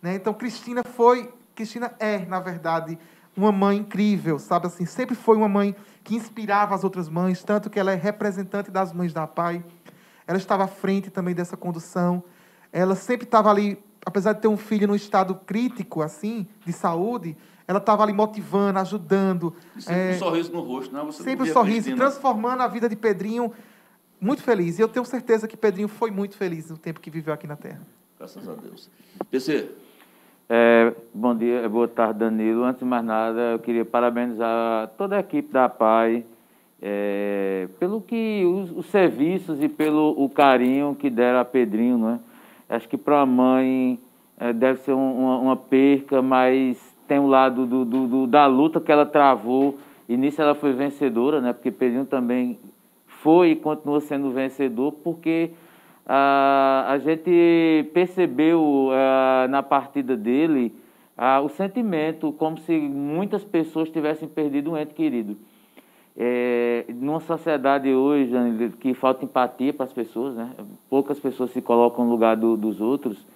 Né? Então, Cristina foi, Cristina é, na verdade, uma mãe incrível, sabe assim? Sempre foi uma mãe que inspirava as outras mães, tanto que ela é representante das mães da Pai. Ela estava à frente também dessa condução. Ela sempre estava ali, apesar de ter um filho num estado crítico, assim, de saúde, ela estava ali motivando, ajudando. Sempre é, um sorriso no rosto, né? Você sempre um sorriso, transformando a vida de Pedrinho muito feliz. E eu tenho certeza que Pedrinho foi muito feliz no tempo que viveu aqui na Terra. Graças a Deus. PC, é, bom dia, boa tarde, Danilo. Antes de mais nada, eu queria parabenizar toda a equipe da PAI é, pelo que os, os, serviços e pelo o carinho que deram a Pedrinho, não é? Acho que para a mãe é, deve ser um, uma, uma, perca, mas tem um lado do, do, do, da luta que ela travou e nisso ela foi vencedora, né? Porque Pedrinho também foi e continua sendo vencedor, porque ah, a gente percebeu ah, na partida dele o sentimento como se muitas pessoas tivessem perdido um ente querido. É, numa sociedade hoje que falta empatia para as pessoas, né? poucas pessoas se colocam no lugar do, dos outros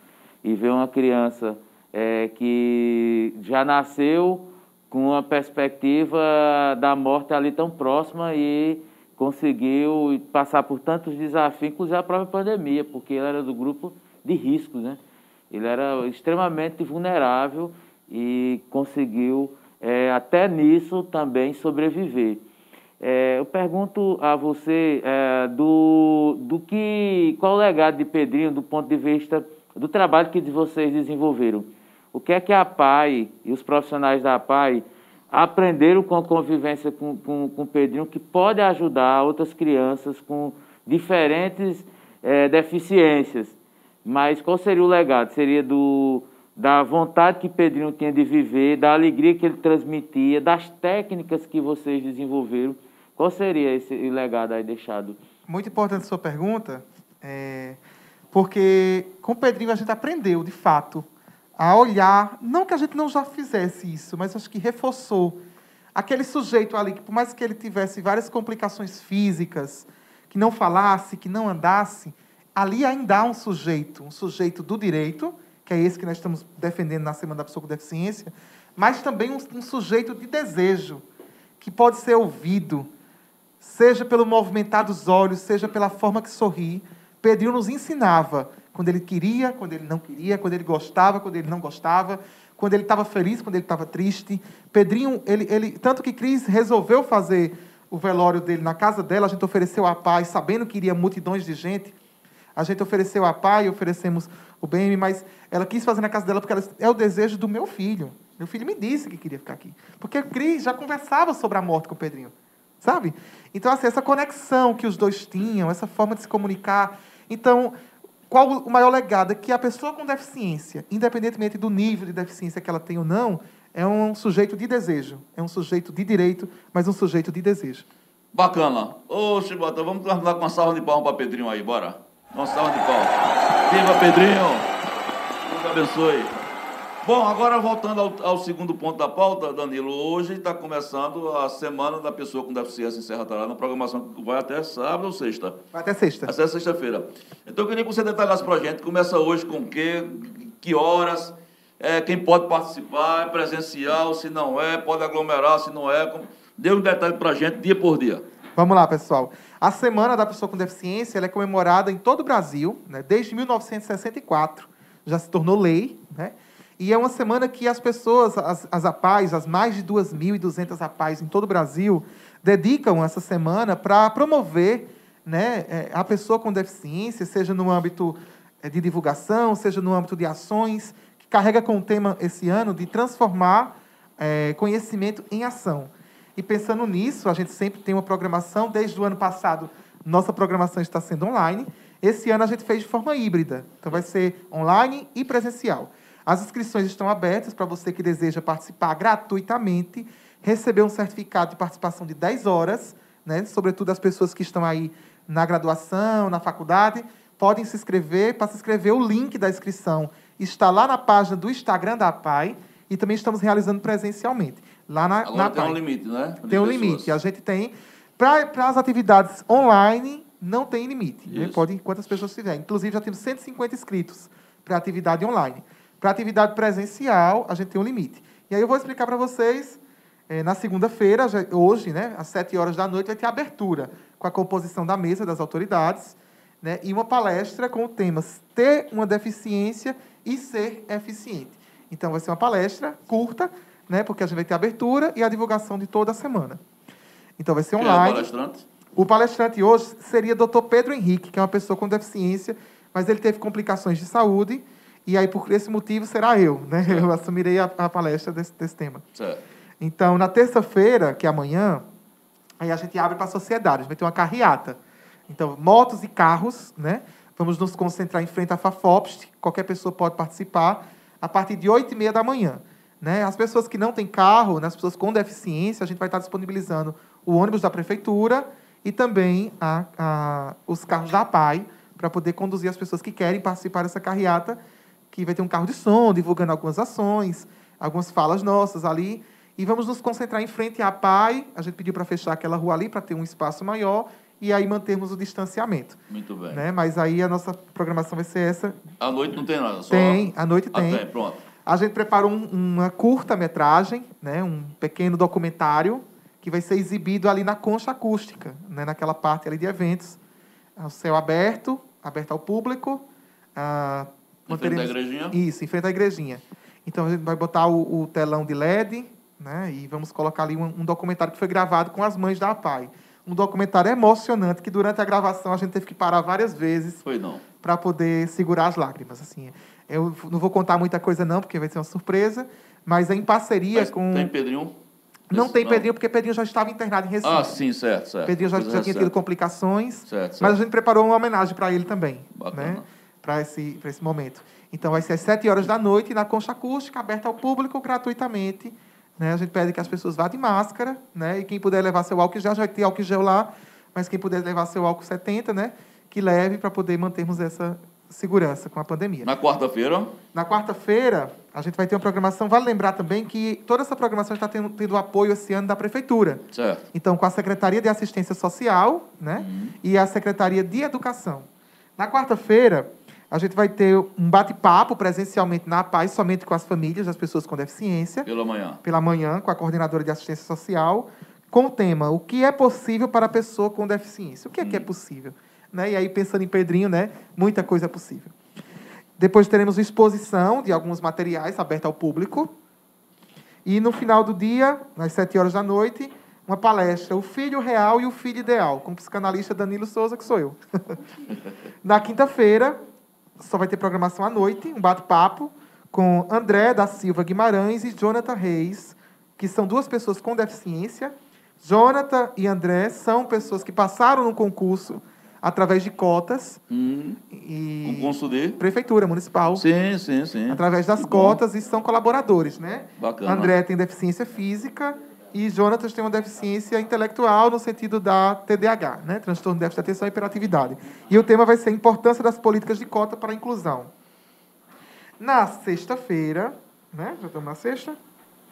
e vê uma criança é, que já nasceu com a perspectiva da morte ali tão próxima e conseguiu passar por tantos desafios, inclusive a própria pandemia, porque ele era do grupo de riscos, né? Ele era extremamente vulnerável e conseguiu, é, até nisso, também sobreviver. É, eu pergunto a você é, do, do que, qual o legado de Pedrinho do ponto de vista do trabalho que vocês desenvolveram. O que é que a PAI e os profissionais da PAI aprenderam com a convivência com, com, com Pedrinho que pode ajudar outras crianças com diferentes é, deficiências. Mas qual seria o legado? Seria do, da vontade que Pedrinho tinha de viver, da alegria que ele transmitia, das técnicas que vocês desenvolveram. Qual seria esse legado aí deixado? Muito importante a sua pergunta, é, porque com o Pedrinho a gente aprendeu, de fato, a olhar, não que a gente não já fizesse isso, mas acho que reforçou aquele sujeito ali que por mais que ele tivesse várias complicações físicas, que não falasse, que não andasse, ali ainda há um sujeito, um sujeito do direito, que é esse que nós estamos defendendo na Semana da Pessoa com Deficiência, mas também um, um sujeito de desejo, que pode ser ouvido, seja pelo movimentar dos olhos, seja pela forma que sorri. Pedrinho nos ensinava quando ele queria, quando ele não queria, quando ele gostava, quando ele não gostava, quando ele estava feliz, quando ele estava triste. Pedrinho, ele, ele, tanto que Cris resolveu fazer o velório dele na casa dela, a gente ofereceu a paz, sabendo que iria multidões de gente. A gente ofereceu a paz, oferecemos o bem, mas ela quis fazer na casa dela porque ela, é o desejo do meu filho. Meu filho me disse que queria ficar aqui. Porque Cris já conversava sobre a morte com o Pedrinho. Sabe? Então, assim, essa conexão que os dois tinham, essa forma de se comunicar. Então, qual o maior legado? É que a pessoa com deficiência, independentemente do nível de deficiência que ela tem ou não, é um sujeito de desejo, é um sujeito de direito, mas um sujeito de desejo. Bacana. Ô, Chibota, vamos dar com uma salva de palmas para Pedrinho aí, bora. Uma salva de palmas. Viva Pedrinho! Deus abençoe. Bom, agora voltando ao, ao, segundo ponto da pauta, Danilo, hoje está começando a Semana da Pessoa com Deficiência em Serra Talhada, uma programação que vai até sábado ou sexta? Vai até sexta. Até sexta-feira. Então eu queria que você detalhasse para a gente, começa hoje com o quê, que horas, é, quem pode participar, é presencial, se não é, pode aglomerar, se não é. Dê um detalhe para a gente, dia por dia. Vamos lá, pessoal. A Semana da Pessoa com Deficiência é comemorada em todo o Brasil, né, desde 1964. Já se tornou lei, né? E é uma semana que as pessoas, as, as APAES, as mais de 2.200 APAES em todo o Brasil, dedicam essa semana para promover né, é, a pessoa com deficiência, seja no âmbito é, de divulgação, seja no âmbito de ações, que carrega com o tema esse ano de transformar é, conhecimento em ação. E pensando nisso, a gente sempre tem uma programação, desde o ano passado, nossa programação está sendo online. Esse ano a gente fez de forma híbrida, então vai ser online e presencial. As inscrições estão abertas para você que deseja participar gratuitamente, receber um certificado de participação de 10 horas, né? sobretudo as pessoas que estão aí na graduação, na faculdade, podem se inscrever. Para se inscrever, o link da inscrição está lá na página do Instagram da APAI e também estamos realizando presencialmente. Lá na, Agora na tem um limite, né? De tem um pessoas. limite. A gente tem. Para as atividades online, não tem limite. Né? Pode quantas pessoas tiver. Inclusive, já temos 150 inscritos para atividade online. Para atividade presencial, a gente tem um limite. E aí eu vou explicar para vocês, é, na segunda-feira, hoje, né, às 7 horas da noite, vai ter abertura com a composição da mesa das autoridades né, e uma palestra com o tema Ter uma deficiência e ser eficiente. Então, vai ser uma palestra curta, né, porque a gente vai ter a abertura e a divulgação de toda a semana. Então, vai ser online. Quem é o palestrante? O palestrante hoje seria o Dr. Pedro Henrique, que é uma pessoa com deficiência, mas ele teve complicações de saúde e aí, por esse motivo, será eu, né? Certo. Eu assumirei a, a palestra desse, desse tema. Certo. Então, na terça-feira, que é amanhã, aí a gente abre para a sociedade. A gente vai ter uma carreata. Então, motos e carros, né? Vamos nos concentrar em frente à FAFOPST. Qualquer pessoa pode participar a partir de 8 e meia da manhã. Né? As pessoas que não têm carro, né? as pessoas com deficiência, a gente vai estar disponibilizando o ônibus da prefeitura e também a, a, os carros da APAI para poder conduzir as pessoas que querem participar dessa carreata que vai ter um carro de som, divulgando algumas ações, algumas falas nossas ali. E vamos nos concentrar em frente à PAI. A gente pediu para fechar aquela rua ali para ter um espaço maior e aí mantermos o distanciamento. Muito bem. Né? Mas aí a nossa programação vai ser essa. À noite não tem nada, só. Tem, à noite tem. Ah, tem. Pronto. A gente preparou um, uma curta-metragem, né? um pequeno documentário, que vai ser exibido ali na concha acústica, né? naquela parte ali de eventos. O céu aberto, aberto ao público. Ah, em frente à igrejinha? Isso, em frente à igrejinha. Então a gente vai botar o, o telão de LED, né? E vamos colocar ali um, um, documentário que foi gravado com as mães da APAI. Um documentário emocionante que durante a gravação a gente teve que parar várias vezes. Foi não. Para poder segurar as lágrimas, assim. Eu não vou contar muita coisa não, porque vai ser uma surpresa, mas é em parceria mas com Tem Pedrinho? Não tem não. Pedrinho, porque Pedrinho já estava internado em Recife. Ah, sim, certo, certo. Pedrinho já, já tinha tido complicações. Certo, certo. Mas a gente preparou uma homenagem para ele também. Bacana. Né? Para esse, esse momento. Então, vai ser às 7 horas da noite na concha acústica, aberta ao público gratuitamente. Né? A gente pede que as pessoas vá de máscara, né? e quem puder levar seu álcool gel, já vai ter álcool gel lá, mas quem puder levar seu álcool 70, né? que leve para poder mantermos essa segurança com a pandemia. Na quarta-feira? Na quarta-feira, a gente vai ter uma programação. Vale lembrar também que toda essa programação está tendo, tendo apoio esse ano da Prefeitura. Certo. Então, com a Secretaria de Assistência Social né? Uhum. e a Secretaria de Educação. Na quarta-feira, a gente vai ter um bate-papo presencialmente na Paz, somente com as famílias das pessoas com deficiência. Pela manhã. Pela manhã, com a coordenadora de assistência social, com o tema O que é possível para a pessoa com deficiência? O que é hum. que é hum. possível? Né? E aí, pensando em Pedrinho, né? muita coisa é possível. Depois teremos exposição de alguns materiais aberta ao público. E no final do dia, às sete horas da noite, uma palestra, O Filho Real e o Filho Ideal, com o psicanalista Danilo Souza, que sou eu. Na quinta-feira, só vai ter programação à noite, um bate-papo com André da Silva Guimarães e Jonathan Reis, que são duas pessoas com deficiência. Jonathan e André são pessoas que passaram no concurso através de cotas. Hum, e concurso de? Prefeitura municipal. Sim, sim, sim. Através das Muito cotas bom. e são colaboradores, né? Bacana. André tem deficiência física e Jonatas tem uma deficiência intelectual no sentido da TDAH, né? transtorno de déficit de atenção e hiperatividade. E o tema vai ser a importância das políticas de cota para a inclusão. Na sexta-feira, né? já estamos na sexta?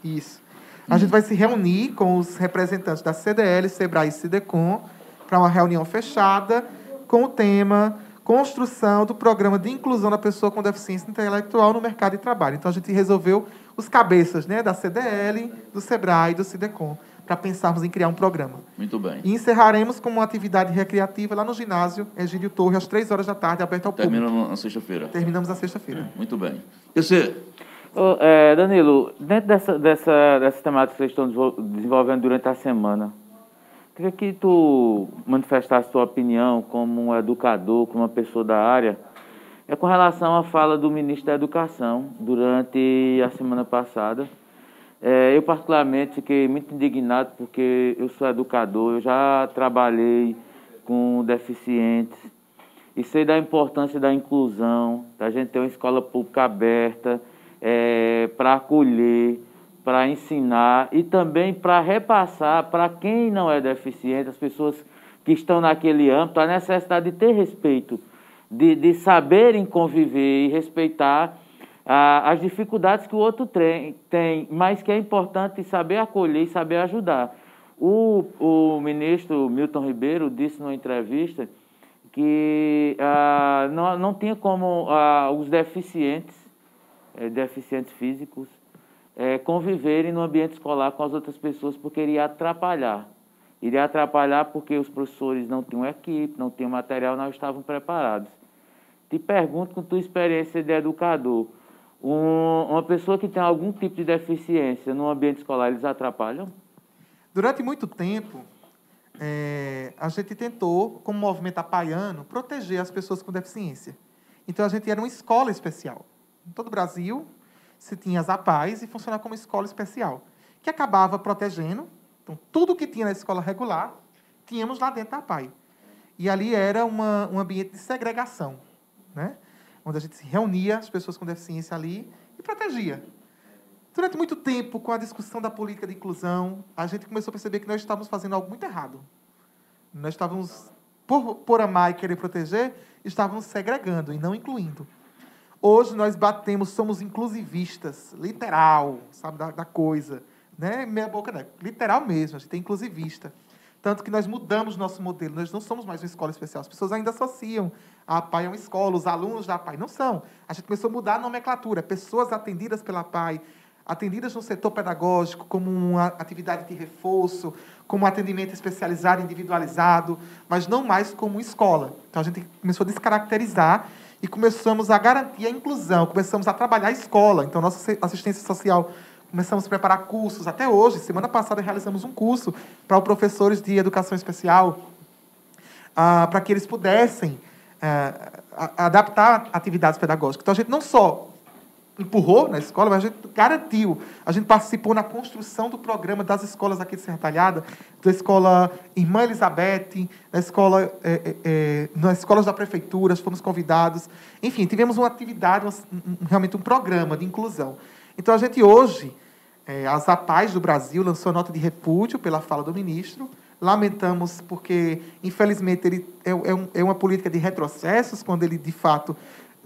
Isso. A gente vai se reunir com os representantes da CDL, SEBRAE e SIDECOM para uma reunião fechada com o tema construção do programa de inclusão da pessoa com deficiência intelectual no mercado de trabalho. Então, a gente resolveu os cabeças né, da CDL, do SEBRAE e do CIDECOM, para pensarmos em criar um programa. Muito bem. E encerraremos com uma atividade recreativa lá no ginásio Egídio Torre, às três horas da tarde, aberto ao Termina público. Termina na sexta-feira. Terminamos na sexta-feira. Muito bem. Você... Oh, é, Danilo, dentro dessa, dessa, dessa temática que vocês estão desenvolvendo durante a semana, Queria que tu manifestasse tua opinião como um educador, como uma pessoa da área, é com relação à fala do ministro da Educação durante a semana passada. É, eu, particularmente, fiquei muito indignado porque eu sou educador, eu já trabalhei com deficientes e sei da importância da inclusão, da gente ter uma escola pública aberta é, para acolher para ensinar e também para repassar para quem não é deficiente, as pessoas que estão naquele âmbito, a necessidade de ter respeito, de, de saberem conviver e respeitar ah, as dificuldades que o outro tem, tem, mas que é importante saber acolher e saber ajudar. O, o ministro Milton Ribeiro disse numa entrevista que ah, não, não tinha como ah, os deficientes, eh, deficientes físicos, é, conviverem no ambiente escolar com as outras pessoas, porque iria atrapalhar. Iria atrapalhar porque os professores não tinham equipe, não tinham material, não estavam preparados. Te pergunto, com tua experiência de educador, um, uma pessoa que tem algum tipo de deficiência no ambiente escolar, eles atrapalham? Durante muito tempo, é, a gente tentou, como movimento apaiano, proteger as pessoas com deficiência. Então, a gente era uma escola especial. Em todo o Brasil, se tinha as APAES e funcionava como escola especial, que acabava protegendo. Então, tudo que tinha na escola regular, tínhamos lá dentro da APAE. E ali era uma, um ambiente de segregação, né? onde a gente se reunia, as pessoas com deficiência ali, e protegia. Durante muito tempo, com a discussão da política de inclusão, a gente começou a perceber que nós estávamos fazendo algo muito errado. Nós estávamos, por, por amar e querer proteger, estávamos segregando e não incluindo. Hoje nós batemos, somos inclusivistas, literal, sabe, da, da coisa. Né? Meia boca, né? literal mesmo, a gente é inclusivista. Tanto que nós mudamos nosso modelo, nós não somos mais uma escola especial. As pessoas ainda associam a PAI a uma escola, os alunos da PAI. Não são. A gente começou a mudar a nomenclatura. Pessoas atendidas pela PAI, atendidas no setor pedagógico, como uma atividade de reforço, como um atendimento especializado, individualizado, mas não mais como escola. Então a gente começou a descaracterizar e começamos a garantir a inclusão, começamos a trabalhar a escola. Então, nossa assistência social, começamos a preparar cursos. Até hoje, semana passada, realizamos um curso para professores de educação especial, ah, para que eles pudessem eh, adaptar atividades pedagógicas. Então, a gente não só empurrou na escola, mas a gente garantiu. A gente participou na construção do programa das escolas aqui de Serra Talhada, da escola Irmã Elizabeth, na escola, é, é, é nas escolas da prefeitura, fomos convidados. Enfim, tivemos uma atividade, um, realmente um programa de inclusão. Então, a gente hoje, é, as APAES do Brasil lançou nota de repúdio pela fala do ministro. Lamentamos porque, infelizmente, ele é, é, um, é uma política de retrocessos, quando ele, de fato,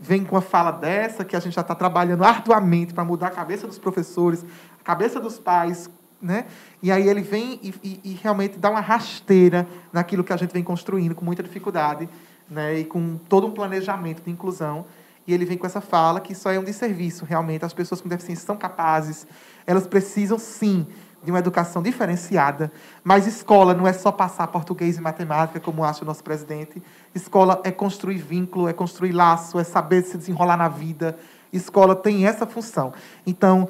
vem com uma fala dessa, que a gente já está trabalhando arduamente para mudar a cabeça dos professores, a cabeça dos pais, né? E aí ele vem e, e, e, realmente dá uma rasteira naquilo que a gente vem construindo com muita dificuldade, né? E com todo um planejamento de inclusão. E ele vem com essa fala que isso é um desserviço, realmente. As pessoas com deficiência são capazes, elas precisam sim de uma educação diferenciada. Mas escola não é só passar português e matemática, como acha o nosso presidente. Escola é construir vínculo, é construir laço, é saber se desenrolar na vida. Escola tem essa função. Então,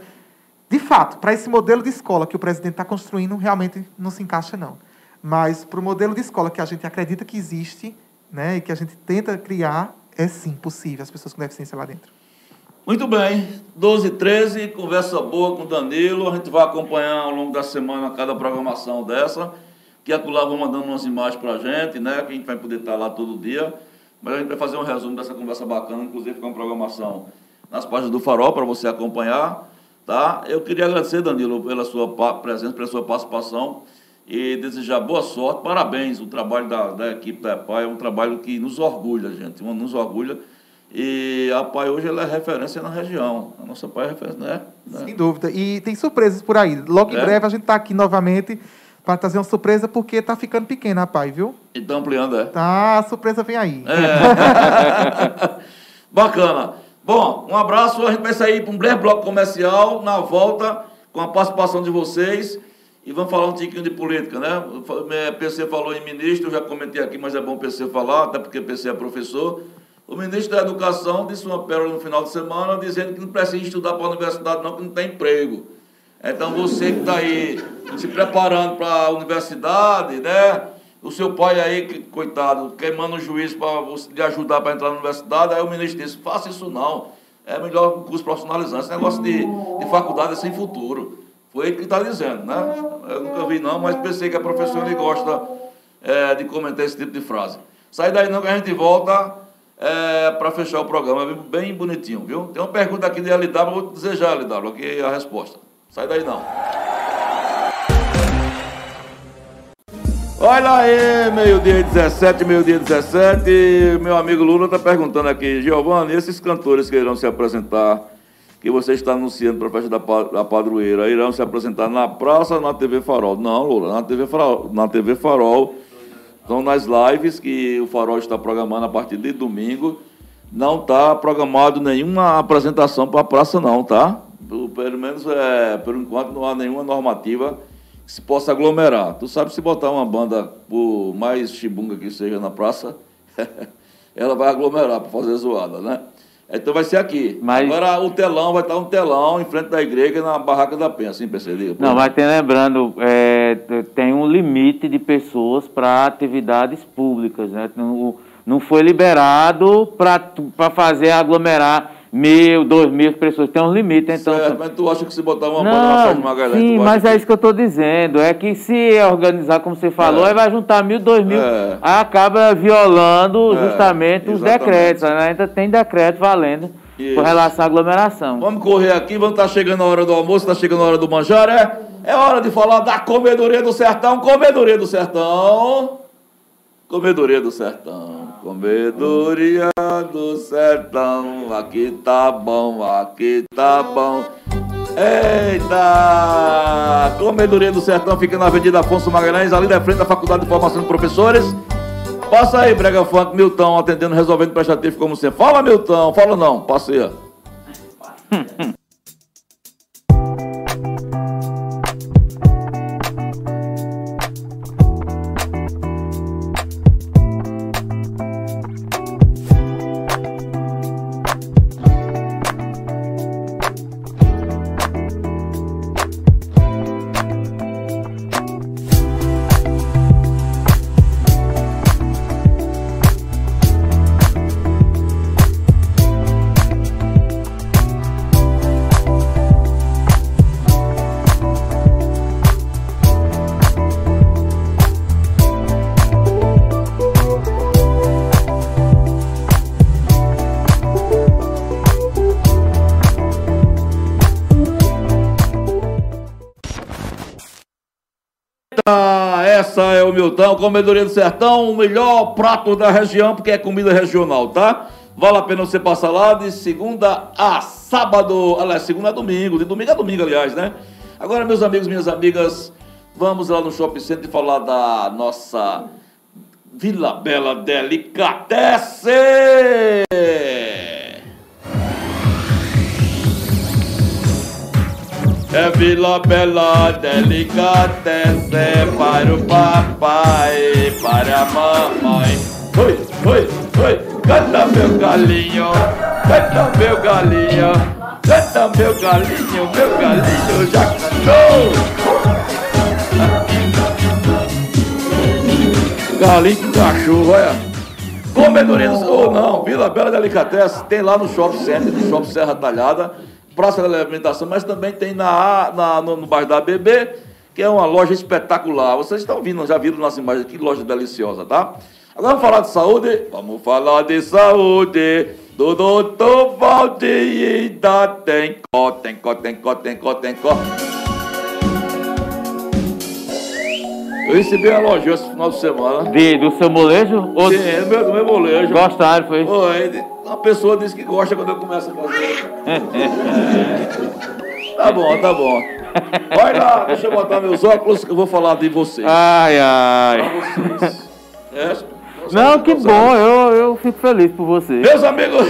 de fato, para esse modelo de escola que o presidente está construindo, realmente não se encaixa, não. Mas para o modelo de escola que a gente acredita que existe, né, e que a gente tenta criar, é sim possível as pessoas com deficiência lá dentro. Muito bem, 12 e 13, conversa boa com o Danilo. A gente vai acompanhar ao longo da semana cada programação dessa. Que lá vão mandando umas imagens para a gente, né? Que a gente vai poder estar lá todo dia. Mas a gente vai fazer um resumo dessa conversa bacana, inclusive com a programação nas páginas do Farol para você acompanhar. Tá? Eu queria agradecer, Danilo, pela sua presença, pela sua participação e desejar boa sorte. Parabéns, o trabalho da, da equipe da EPA é um trabalho que nos orgulha, gente, nos orgulha e a PAI hoje ela é referência na região. A nossa PAI é referência, né? né? Sem dúvida. E tem surpresas por aí. Logo em é. breve a gente está aqui novamente para trazer uma surpresa, porque está ficando pequena a PAI, viu? Então ampliando, é. Tá, a surpresa vem aí. É. Bacana. Bom, um abraço. A gente vai sair para um breve bloco comercial. Na volta, com a participação de vocês. E vamos falar um tiquinho de política, né? O PC falou em ministro, eu já comentei aqui, mas é bom o PC falar, até porque o PC é professor. O ministro da Educação disse uma pérola no final de semana, dizendo que não precisa estudar para a universidade, não, que não tem emprego. Então você que está aí se preparando para a universidade, né? O seu pai aí, que, coitado, queimando o juiz para lhe ajudar para entrar na universidade, aí o ministro disse, faça isso não. É melhor um curso profissionalizante. Esse negócio de, de faculdade é sem futuro. Foi ele que está dizendo, né? Eu nunca vi não, mas pensei que a professora gosta é, de comentar esse tipo de frase. Sai daí não que a gente volta é, para fechar o programa, bem bonitinho, viu? Tem uma pergunta aqui de LW, vou já, LW, aqui é a resposta. Sai daí não. Olha aí, meio-dia 17, meio-dia 17. Meu amigo Lula está perguntando aqui, Giovanni, esses cantores que irão se apresentar, que você está anunciando para a festa da, padroeira, irão se apresentar na praça na TV Farol? Não, Lula, na TV Farol. Na TV Farol estão nas lives que o Farol está programando a partir de domingo. Não está programado nenhuma apresentação para a praça, não, tá? Pelo menos, é, por enquanto, não há nenhuma normativa que se possa aglomerar. Tu sabe se botar uma banda, por mais chibunga que seja na praça, ela vai aglomerar para fazer zoada, né? Então vai ser aqui. Mas... Agora o telão vai estar um telão em frente da igreja na barraca da Penha, assim, percebi? Não, mas tem lembrando, é, tem um limite de pessoas para atividades públicas, né? Não, não foi liberado para fazer aglomerar mil, dois mil pessoas, tem um limite, então... Certo, mas tu acha que se botar uma não, banda na Sérgio Magalhães... Sim, mas é isso que eu estou dizendo, é que se organizar, como você falou, é. aí vai juntar mil, dois mil, é. aí acaba violando é, justamente os decretos, né? ainda tem decreto valendo isso. com relação à aglomeração. Vamos correr aqui, vamos estar tá chegando a hora do almoço, está chegando a hora do manjar, é? É hora de falar da Comedoria do Sertão, Comedoria do Sertão... Comedoria do Sertão, comedoria do sertão, aqui tá bom, aqui tá bom. Eita! Comedoria do Sertão fica na Avenida Afonso Magalhães, ali da frente da Faculdade de Formação de Professores. Passa aí, Brega Funk, Milton, atendendo, resolvendo prestativo como você. Fala, Milton, fala não, passeia. o Milton, Comedoria do Sertão, o melhor prato da região, porque é comida regional, tá? Vale a pena você passar lá de segunda a sábado, aliás, segunda a domingo, de domingo a domingo, aliás, né? Agora, meus amigos, minhas amigas, vamos lá no Shopping Center falar da nossa Vila Bela Delicatessen! É Vila Bela delicatesse para o papai, para a mamãe. Oi, oi, oi, canta meu galinho, canta meu galinho, canta meu galinho, meu galinho já cantou. Galinho cachorro, olha. Comedoria ou não, Vila Bela Delicatesse, tem lá no Shopping Center, no Shopping Serra Talhada Praça da Alimentação, mas também tem na, na, no, no bairro da ABB, que é uma loja espetacular. Vocês estão vindo, já viram nossa imagem, que loja deliciosa, tá? Agora vamos falar de saúde? Vamos falar de saúde. Do doutor Valdir da Tencó, Tencó, Tencó, Tencó, Tencó. Eu recebi a loja esse final de semana. De, do seu molejo? Ou... Sim, do meu, do meu molejo. Gostaram, foi? Foi. Uma pessoa disse que gosta quando eu começo a fazer. tá bom, tá bom. Vai lá, deixa eu botar meus óculos que eu vou falar de vocês. Ai, ai. Pra vocês. É, não, que bom, eu, eu fico feliz por você. Meus amigos.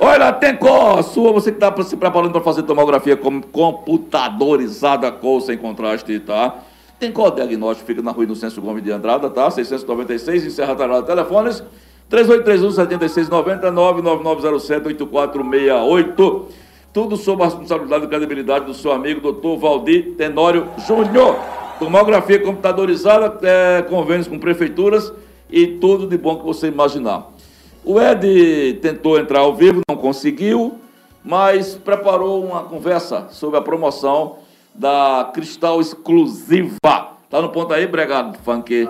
Olha, tem cor sua, você que está se preparando para fazer tomografia computadorizada com sem contraste, tá? Tem cor diagnóstico, fica na rua Inocêncio Gomes de Andrada, tá? 696, em Serra Talhada, telefones 3831 7690 99907 8468. Tudo sob a responsabilidade e credibilidade do seu amigo, doutor Valdir Tenório Júnior. Tomografia computadorizada, é, convênios com prefeituras e tudo de bom que você imaginar. O Ed tentou entrar ao vivo, não conseguiu, mas preparou uma conversa sobre a promoção da Cristal Exclusiva. Tá no ponto aí, Bregado Funk?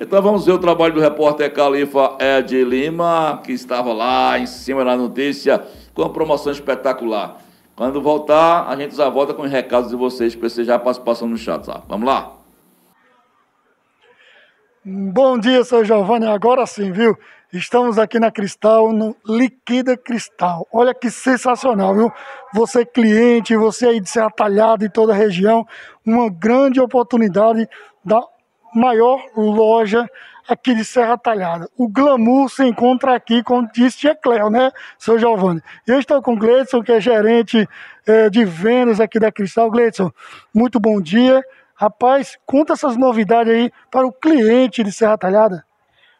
Então vamos ver o trabalho do repórter Califa Ed Lima, que estava lá em cima da notícia, com uma promoção espetacular. Quando voltar, a gente já volta com os recados de vocês, para você já participação no chat. Vamos lá? Bom dia, seu Giovanni. Agora sim, viu? Estamos aqui na Cristal, no Liquida Cristal. Olha que sensacional, viu? Você cliente, você aí de ser atalhado em toda a região, uma grande oportunidade da maior loja aqui de Serra Talhada. O glamour se encontra aqui, como disse Tia Cléo, né, seu Giovanni? Eu estou com o Gleidson, que é gerente é, de vendas aqui da Cristal. Gleidson, muito bom dia. Rapaz, conta essas novidades aí para o cliente de Serra Talhada.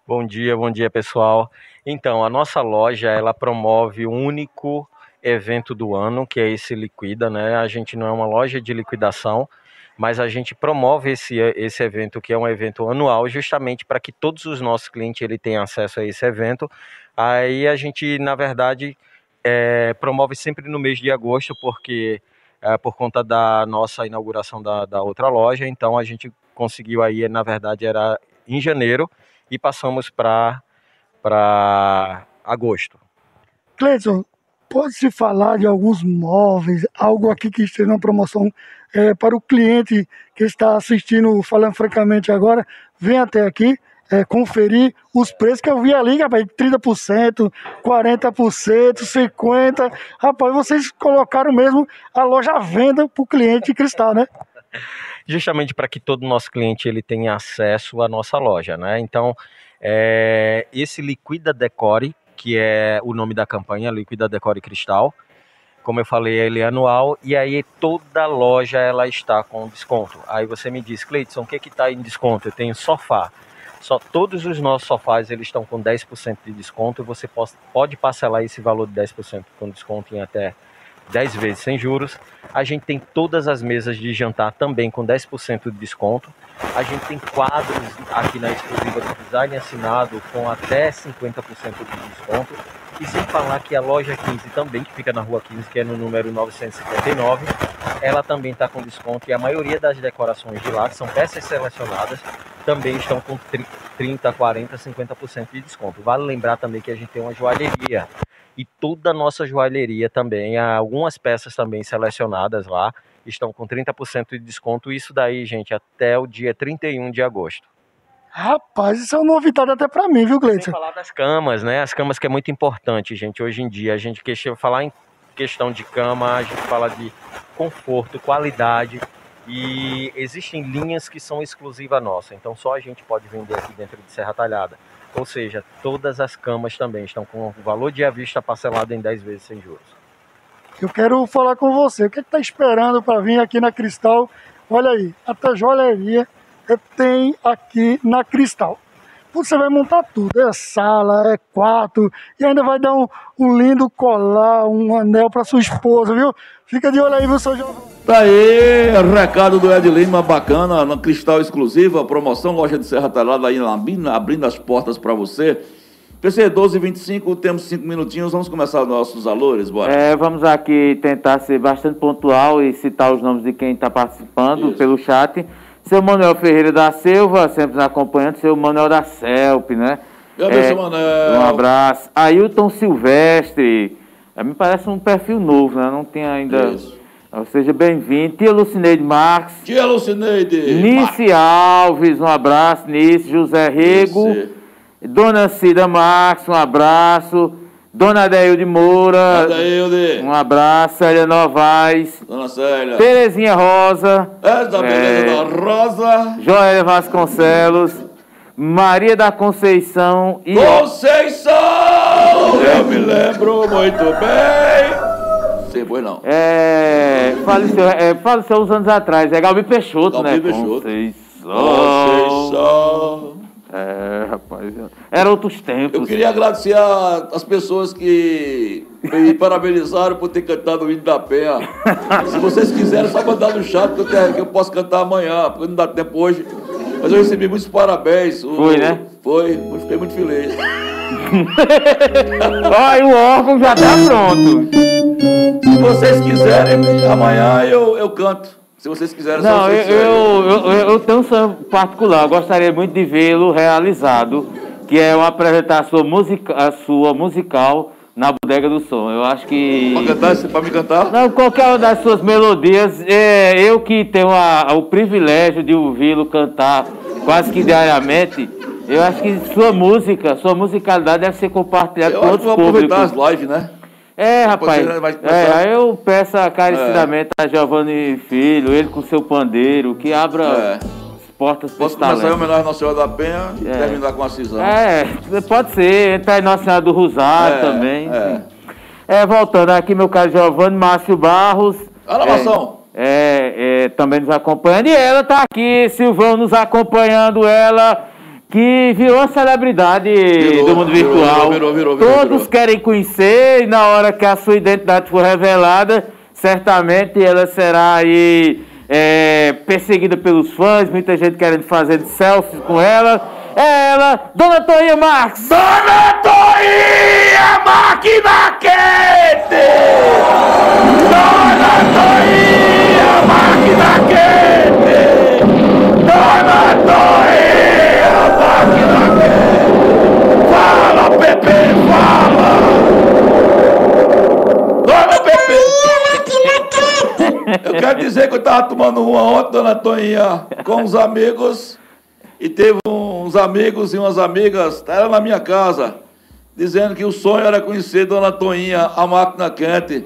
Bom dia, bom dia pessoal. Então, a nossa loja ela promove o único evento do ano, que é esse Liquida, né? A gente não é uma loja de liquidação, mas a gente promove esse, esse evento, que é um evento anual, justamente para que todos os nossos clientes ele tenham acesso a esse evento. Aí a gente, na verdade, é, promove sempre no mês de agosto, porque é, por conta da nossa inauguração da, da outra loja, então a gente conseguiu aí, na verdade, era em janeiro, e passamos para agosto. Cleiton, pode-se falar de alguns móveis, algo aqui que esteja na promoção é, para o cliente que está assistindo, falando francamente agora, vem até aqui, é, conferir os preços que eu vi ali, rapaz, 30%, 40%, 50%. Rapaz, vocês colocaram mesmo a loja à venda para o cliente cristal, né? Justamente para que todo nosso cliente ele tenha acesso à nossa loja, né? Então, é, esse Liquida Decore, que é o nome da campanha, Liquida Decore Cristal, como eu falei, ele é anual e aí toda loja ela está com desconto. Aí você me diz, Cleiton, o que que está em desconto? Eu tenho sofá. Só todos os nossos sofás eles estão com 10% de desconto. Você pode parcelar esse valor de 10% com desconto em até 10 vezes sem juros. A gente tem todas as mesas de jantar também com 10% de desconto. A gente tem quadros aqui na exclusiva do design assinado com até 50% de desconto. E sem falar que a loja 15 também, que fica na rua 15, que é no número 979, ela também está com desconto. E a maioria das decorações de lá, que são peças selecionadas, também estão com 30, 40, 50% de desconto. Vale lembrar também que a gente tem uma joalheria e toda a nossa joalheria também, algumas peças também selecionadas lá, estão com 30% de desconto. Isso daí, gente, até o dia 31 de agosto. Rapaz, isso é uma novidade até para mim, viu, Gleison? Sem falar das camas, né? As camas que é muito importante, gente, hoje em dia. A gente quer falar em questão de cama, a gente fala de conforto, qualidade. E existem linhas que são exclusivas nossa, então só a gente pode vender aqui dentro de Serra Talhada. Ou seja, todas as camas também estão com o valor de avista parcelado em 10 vezes sem juros. Eu quero falar com você. O que está esperando para vir aqui na Cristal? Olha aí, até joalheria tem aqui na Cristal. Você vai montar tudo, é sala, é quarto, e ainda vai dar um, um lindo colar, um anel para sua esposa, viu? Fica de olho aí, viu, seu João? Tá aí, recado do Ed Lima, bacana, na Cristal Exclusiva, promoção, loja de Serra Talhada aí abrindo as portas para você. PC 1225, temos cinco minutinhos, vamos começar os nossos valores, bora. É, vamos aqui tentar ser bastante pontual e citar os nomes de quem está participando Isso. pelo chat. Seu Manuel Ferreira da Silva, sempre nos acompanhando, seu Manuel da Celp, né? Eu é, Manuel. Um abraço. Ailton Silvestre, me parece um perfil novo, né? Não tem ainda... Isso. Seja bem-vindo. Tia Lucineide Marques. Tia Lucineide. Nice Alves, um abraço. Nice. José Rego. Nice. Dona Cida Marques, um abraço. Dona Adeilde Moura. Adeilde. Um abraço. Célia Novaes. Dona Célia. Terezinha Rosa. Essa beleza é, da Rosa. Joélia Vasconcelos. Maria da Conceição e. Conceição! Eu me lembro muito bem. Sei boi não. É. Faleceu, é, faleceu uns anos atrás. É Galbi Peixoto, Galbi né? Peixoto. Conceição. Conceição. É, rapaz. Era outros tempos. Eu queria agradecer as pessoas que me parabenizaram por ter cantado o hino da Penha. Se vocês quiserem, só mandar no chat que eu, que eu posso cantar amanhã, porque não dá tempo hoje. Mas eu recebi muitos parabéns. Foi, né? Foi, fiquei muito feliz. Olha, o órgão já tá pronto. Se vocês quiserem, amanhã eu, eu canto. Se vocês quiserem, Não, eu, eu, eu, eu, tenho um sonho particular, eu gostaria muito de vê-lo realizado, que é uma apresentação musica, a sua musical na Bodega do Som. Eu acho que. Pra cantar, pra me cantar? Não, qualquer uma das suas melodias. É, eu que tenho a, o privilégio de ouvi-lo cantar quase que diariamente. Eu acho que sua música, sua musicalidade deve ser compartilhada eu com outros públicos. aproveitar as lives, né? É, rapaz. É, aí eu peço acarecidamente é. a Giovanni Filho, ele com seu pandeiro, que abra é. portas para Posso começar em homenagem à Nossa Senhora da Penha e é. terminar com a cisão. É, pode ser. Entrar em Nossa Senhora do Rosário é, também. É. é, voltando aqui, meu caro Giovanni, Márcio Barros. Olha a é, é, também nos acompanhando. E ela está aqui, Silvão nos acompanhando, ela que virou a celebridade virou, do mundo virtual. Virou, virou, Todos querem conhecer e na hora que a sua identidade for revelada, certamente ela será aí é, perseguida pelos fãs, muita gente querendo fazer selfies com ela. É ela, Dona Toinha Marques! Dona Toinha Máquina Quente! Dona Toinha Máquina Quente! Dona Toinha Pepe, fala! Dona Pepe! Eu quero dizer que eu estava tomando uma ontem, Dona Toinha, com os amigos e teve uns amigos e umas amigas, era na minha casa, dizendo que o sonho era conhecer Dona Toinha, a máquina quente.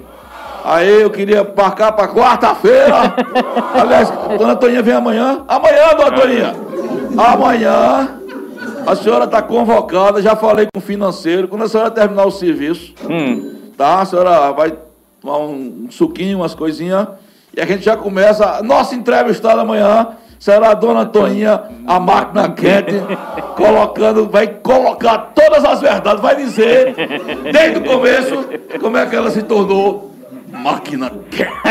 Aí eu queria marcar para quarta-feira. Aliás, Dona Toinha vem amanhã. Amanhã, Dona Toinha. Amanhã a senhora está convocada, já falei com o financeiro. Quando a senhora terminar o serviço, hum. tá? A senhora vai tomar um, suquinho, umas coisinhas. E a gente já começa. Nossa entrevistada amanhã será a dona Toinha, a máquina quente, colocando, vai colocar todas as verdades, vai dizer, desde o começo, como é que ela se tornou máquina quente.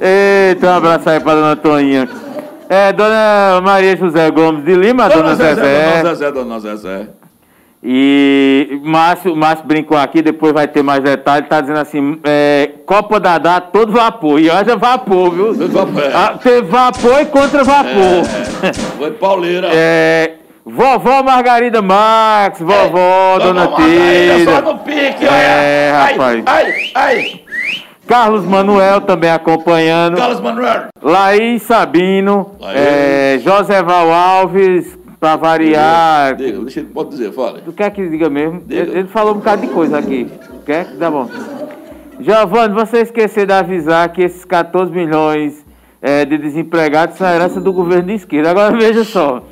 Eita, um abraço aí para dona Toinha. É, dona Maria José Gomes de Lima, dona, dona Zezé. Zezé. Dona Zezé, dona Zezé. E Márcio, Márcio brincou aqui, depois vai ter mais detalhes, tá dizendo assim, é, Copa Dadá, todo vapor. E haja vapor, viu? Todo vapor. É. Ah, tem vapor e contra vapor. É, foi de pauleira. É, vovó Margarida Max, vovó, é, dona Tira. Só no pique, olha. É, rapaz. Ai, ai, ai. Carlos Manuel também acompanhando. Carlos Manuel. Laís Sabino. Laís. É, José Val Alves, Pra variar. Diga, diga, deixa ele, pode dizer, fala. Tu quer que diga mesmo? Diga. Ele, falou um bocado de coisa aqui. Quer? Tá bom. Giovanni, você esqueceu de avisar que esses 14 milhões é, de desempregados são herança do governo de esquerda. Agora veja só.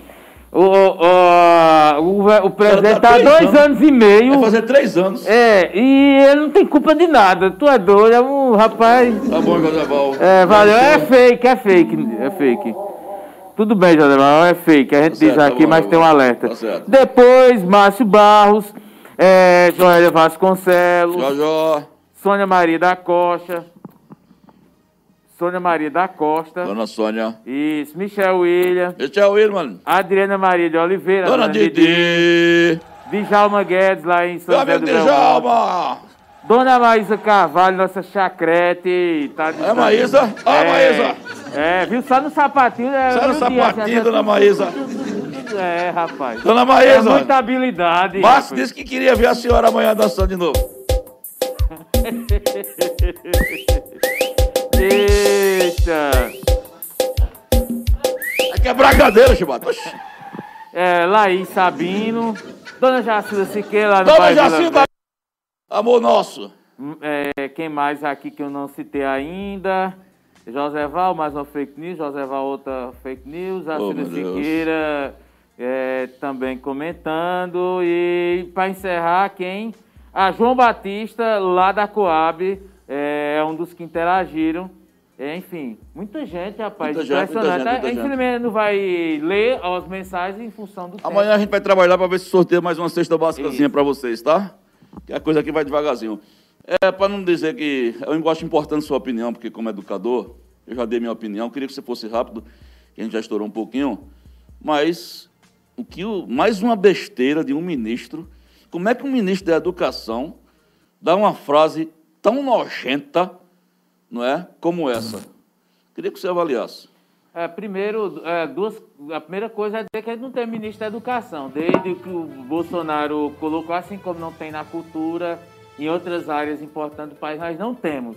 O, o, o, o presidente está há dois anos. anos. e meio. Vai fazer três anos. É, e ele não tem culpa de nada. Tu é doido, é um rapaz. Tá bom, Carnaval. É, valeu. É fake, é fake. É fake. Tudo bem, não é fake, a gente tá diz certo, aqui, tá mas tem um alerta. Tá Depois, Márcio Barros, é, Joélia Vasconcelos, Jojó. Sônia Maria da Costa, Sônia Maria da Costa. Dona Sônia. Isso, Michel William. Michel William. Adriana Maria de Oliveira. Dona, Dona Didi. Didi. Djalma Guedes, lá em São José do Djalma. Dona Maísa Carvalho, nossa chacrete. Tá é, Maísa? Ah, é, Maísa. É, viu? Só no sapatinho. Né? Só no sapatinho, dona Maísa. É, rapaz. Dona Maísa. É muita habilidade. Márcio disse que queria ver a senhora amanhã dançando de novo. Eita. É quebrar a cadeira, Chibata. é, Laís Sabino, Dona Jacilda Siqueira, Dona Jacilda, amor nosso. Hum, é, quem mais aqui que eu não citei ainda? José Val, mais uma fake news. José Val, outra fake news. Jacilda oh, Siqueira é, também comentando. E para encerrar, quem? A João Batista, lá da Coab, é, é um dos que interagiram. É, enfim, muita gente, rapaz. Muita. Gente, muita gente, Infelizmente gente. não vai ler as mensagens em função do Amanhã tempo. a gente vai trabalhar para ver se sorteia mais uma cesta básicazinha para vocês, tá? Que a coisa aqui vai devagarzinho. É, para não dizer que. Eu acho importante sua opinião, porque como educador, eu já dei minha opinião. Queria que você fosse rápido, que a gente já estourou um pouquinho. Mas o que o, mais uma besteira de um ministro. Como é que um ministro da Educação dá uma frase tão nojenta não é? Como essa. Queria que você avaliasse. É, primeiro, é, duas, a primeira coisa é dizer que a gente não tem ministro da Educação. Desde que o Bolsonaro colocou, assim como não tem na cultura, em outras áreas importantes do país, nós não temos.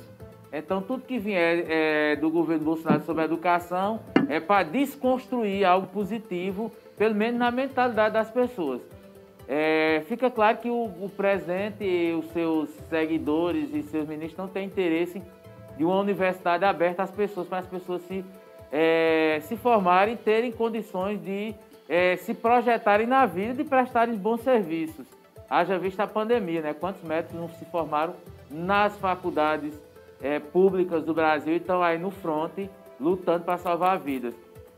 Então, tudo que vier é, do governo Bolsonaro sobre a educação é para desconstruir algo positivo, pelo menos na mentalidade das pessoas. É, fica claro que o, o presidente, os seus seguidores e seus ministros não têm interesse de uma universidade aberta às pessoas, para as pessoas se, é, se formarem e terem condições de é, se projetarem na vida e prestarem bons serviços. Haja vista a pandemia, né? Quantos médicos não se formaram nas faculdades é, públicas do Brasil e estão aí no fronte lutando para salvar vidas.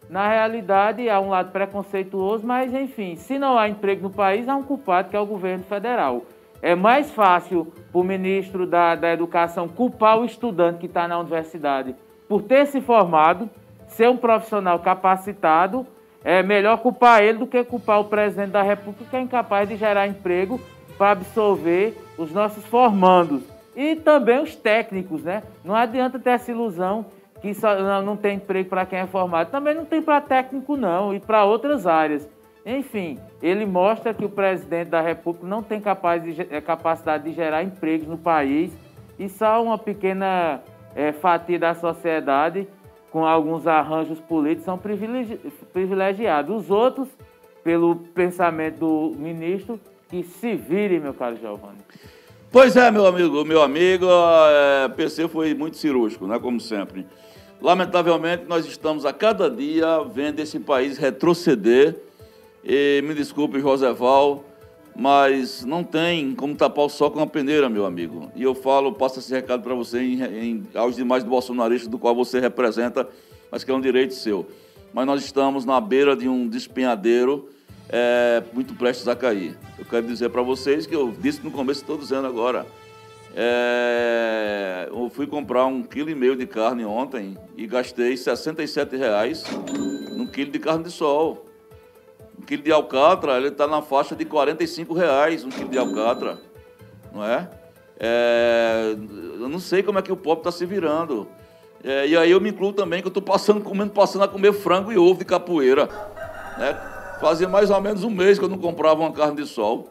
Na realidade, há um lado preconceituoso, mas enfim, se não há emprego no país, há um culpado que é o governo federal. É mais fácil para o ministro da, da Educação culpar o estudante que está na universidade por ter se formado, ser um profissional capacitado, é melhor culpar ele do que culpar o presidente da República, que é incapaz de gerar emprego para absorver os nossos formandos. E também os técnicos, né? Não adianta ter essa ilusão que só, não, tem emprego para quem é formado. Também não tem para técnico, não, e para outras áreas. Enfim, ele mostra que o presidente da República não tem de, é, capacidade de gerar empregos no país e só uma pequena é, fatia da sociedade, com alguns arranjos políticos, são privilegi privilegiados. Os outros, pelo pensamento do ministro, que se virem, meu caro Giovanni. Pois é, meu amigo, meu amigo, é, PC foi muito cirúrgico, né, como sempre. Lamentavelmente, nós estamos a cada dia vendo esse país retroceder e me desculpe, Joseval, mas não tem como tapar o sol com a peneira, meu amigo. E eu falo, passo esse recado para você em, em, aos demais bolsonaristas do qual você representa, mas que é um direito seu. Mas nós estamos na beira de um despenhadeiro é, muito prestes a cair. Eu quero dizer para vocês que eu disse no começo, estou dizendo agora. É, eu fui comprar um quilo e meio de carne ontem e gastei 67 reais num quilo de carne de sol. Um quilo de alcatra, ele está na faixa de 45 reais, um quilo de alcatra, não é? é eu não sei como é que o pobre está se virando. É, e aí eu me incluo também, que eu estou passando, comendo, passando a comer frango e ovo de capoeira. Né? Fazia mais ou menos um mês que eu não comprava uma carne de sol.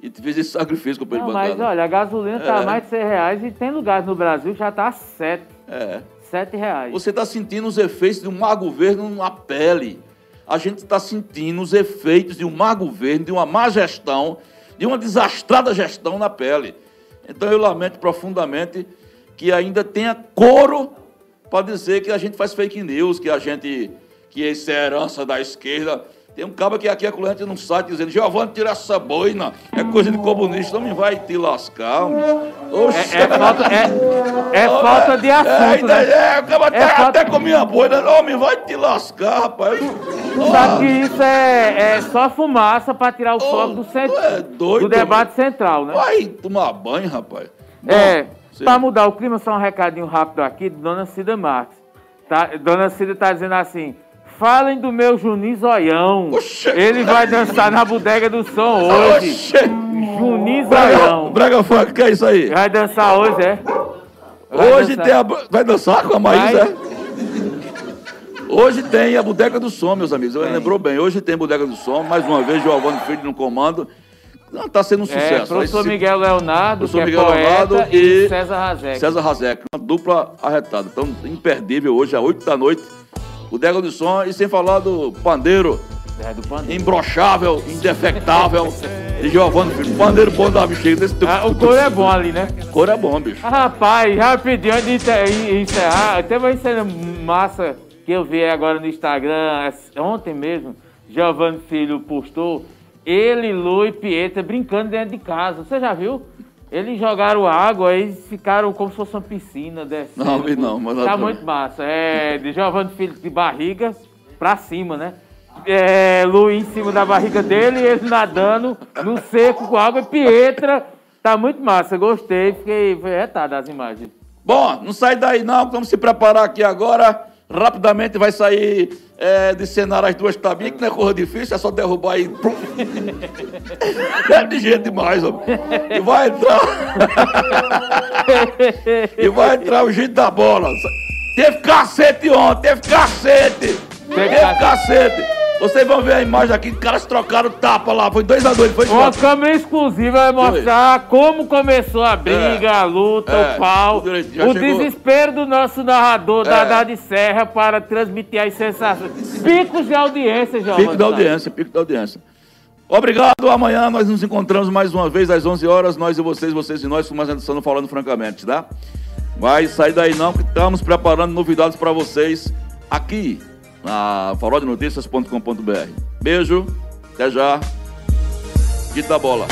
E fiz esse sacrifício com o Pedro Mas olha, a gasolina está é. mais de 100 reais e tem lugares no Brasil que já está a 7. É. 7 reais. Você está sentindo os efeitos de um má governo na pele a gente está sentindo os efeitos de um má governo, de uma má gestão, de uma desastrada gestão na pele. Então eu lamento profundamente que ainda tenha coro para dizer que a gente faz fake news, que a gente que isso é herança da esquerda. Tem um cabo que aqui é colante num site dizendo, Giovanni, tira essa boina, é coisa de comunista, não me vai te lascar. É, é, falta, é, é falta de assunto, é, né? É, o cabo até, falta... até com minha boina, não me vai te lascar, rapaz. Sabe que isso é, é só fumaça para tirar o foco do, centro, é doido, do debate central, né? Vai tomar banho, rapaz. é, para mudar o clima, só um recadinho rápido aqui de Dona Cida Marques. Tá, Dona Cida está dizendo assim... Falem do meu Juninho Zoião. Ele vai dançar na bodega do som hoje. Oxê. Juninho Zoião. Brega Funk, que é isso aí? Vai dançar hoje, é? Vai hoje dançar. tem a. Vai dançar com a Maísa, é? Hoje tem a Bodega do Som, meus amigos. Você lembrou bem. Hoje tem Bodega do Som. Mais uma vez, Giovanni Filho no comando. Não, tá sendo um é, sucesso. É, professor Miguel Leonardo, professor Miguel é Leonardo e, e César Razek. César Razek. Uma dupla arretada. Então, imperdível hoje, às 8 da noite Bodega do Som, e sem falar do pandeiro, É do pandeiro. Imbrochável, indefectável. de Giovanni Filho. Pandeiro bom da bexiga desse ah, O couro é bom ali, né? O couro é bom, bicho. Ah, rapaz, rapidinho, antes de encerrar, tem uma cena massa que eu vi agora no Instagram, ontem mesmo, Giovanni Filho postou, ele, Lu e Pietra brincando dentro de casa. Você já viu? Eles jogaram água e ficaram como se fosse uma piscina descendo. Não, vi não, mas Tá muito massa. É de Giovanni Filho de barriga pra cima, né? É, Lu em cima da barriga dele e ele nadando no seco com água e Pietra. Tá muito massa, gostei, fiquei retado as imagens. Bom, não sai daí não, vamos se preparar aqui agora. Rapidamente vai sair é, de cenário as duas tabinhas, que não é coisa difícil, é só derrubar aí. é de jeito demais, homem. E vai entrar. e vai entrar o jeito da bola. Teve cacete ontem, teve cacete. Teve cacete. Vocês vão ver a imagem aqui, os caras trocaram tapa lá, foi 2x2, foi Uma câmera exclusiva vai mostrar foi. como começou a briga, é. a luta, é. o pau, o chegou. desespero do nosso narrador, é. da de Serra, para transmitir as sensações. Picos de audiência, João. Pico de audiência, pico de audiência. Obrigado, amanhã nós nos encontramos mais uma vez às 11 horas, nós e vocês, vocês e nós, com mais edição Falando Francamente, tá? Vai sair daí não, que estamos preparando novidades para vocês aqui na faroldenoticias.com.br. Beijo, até já. Dita bola.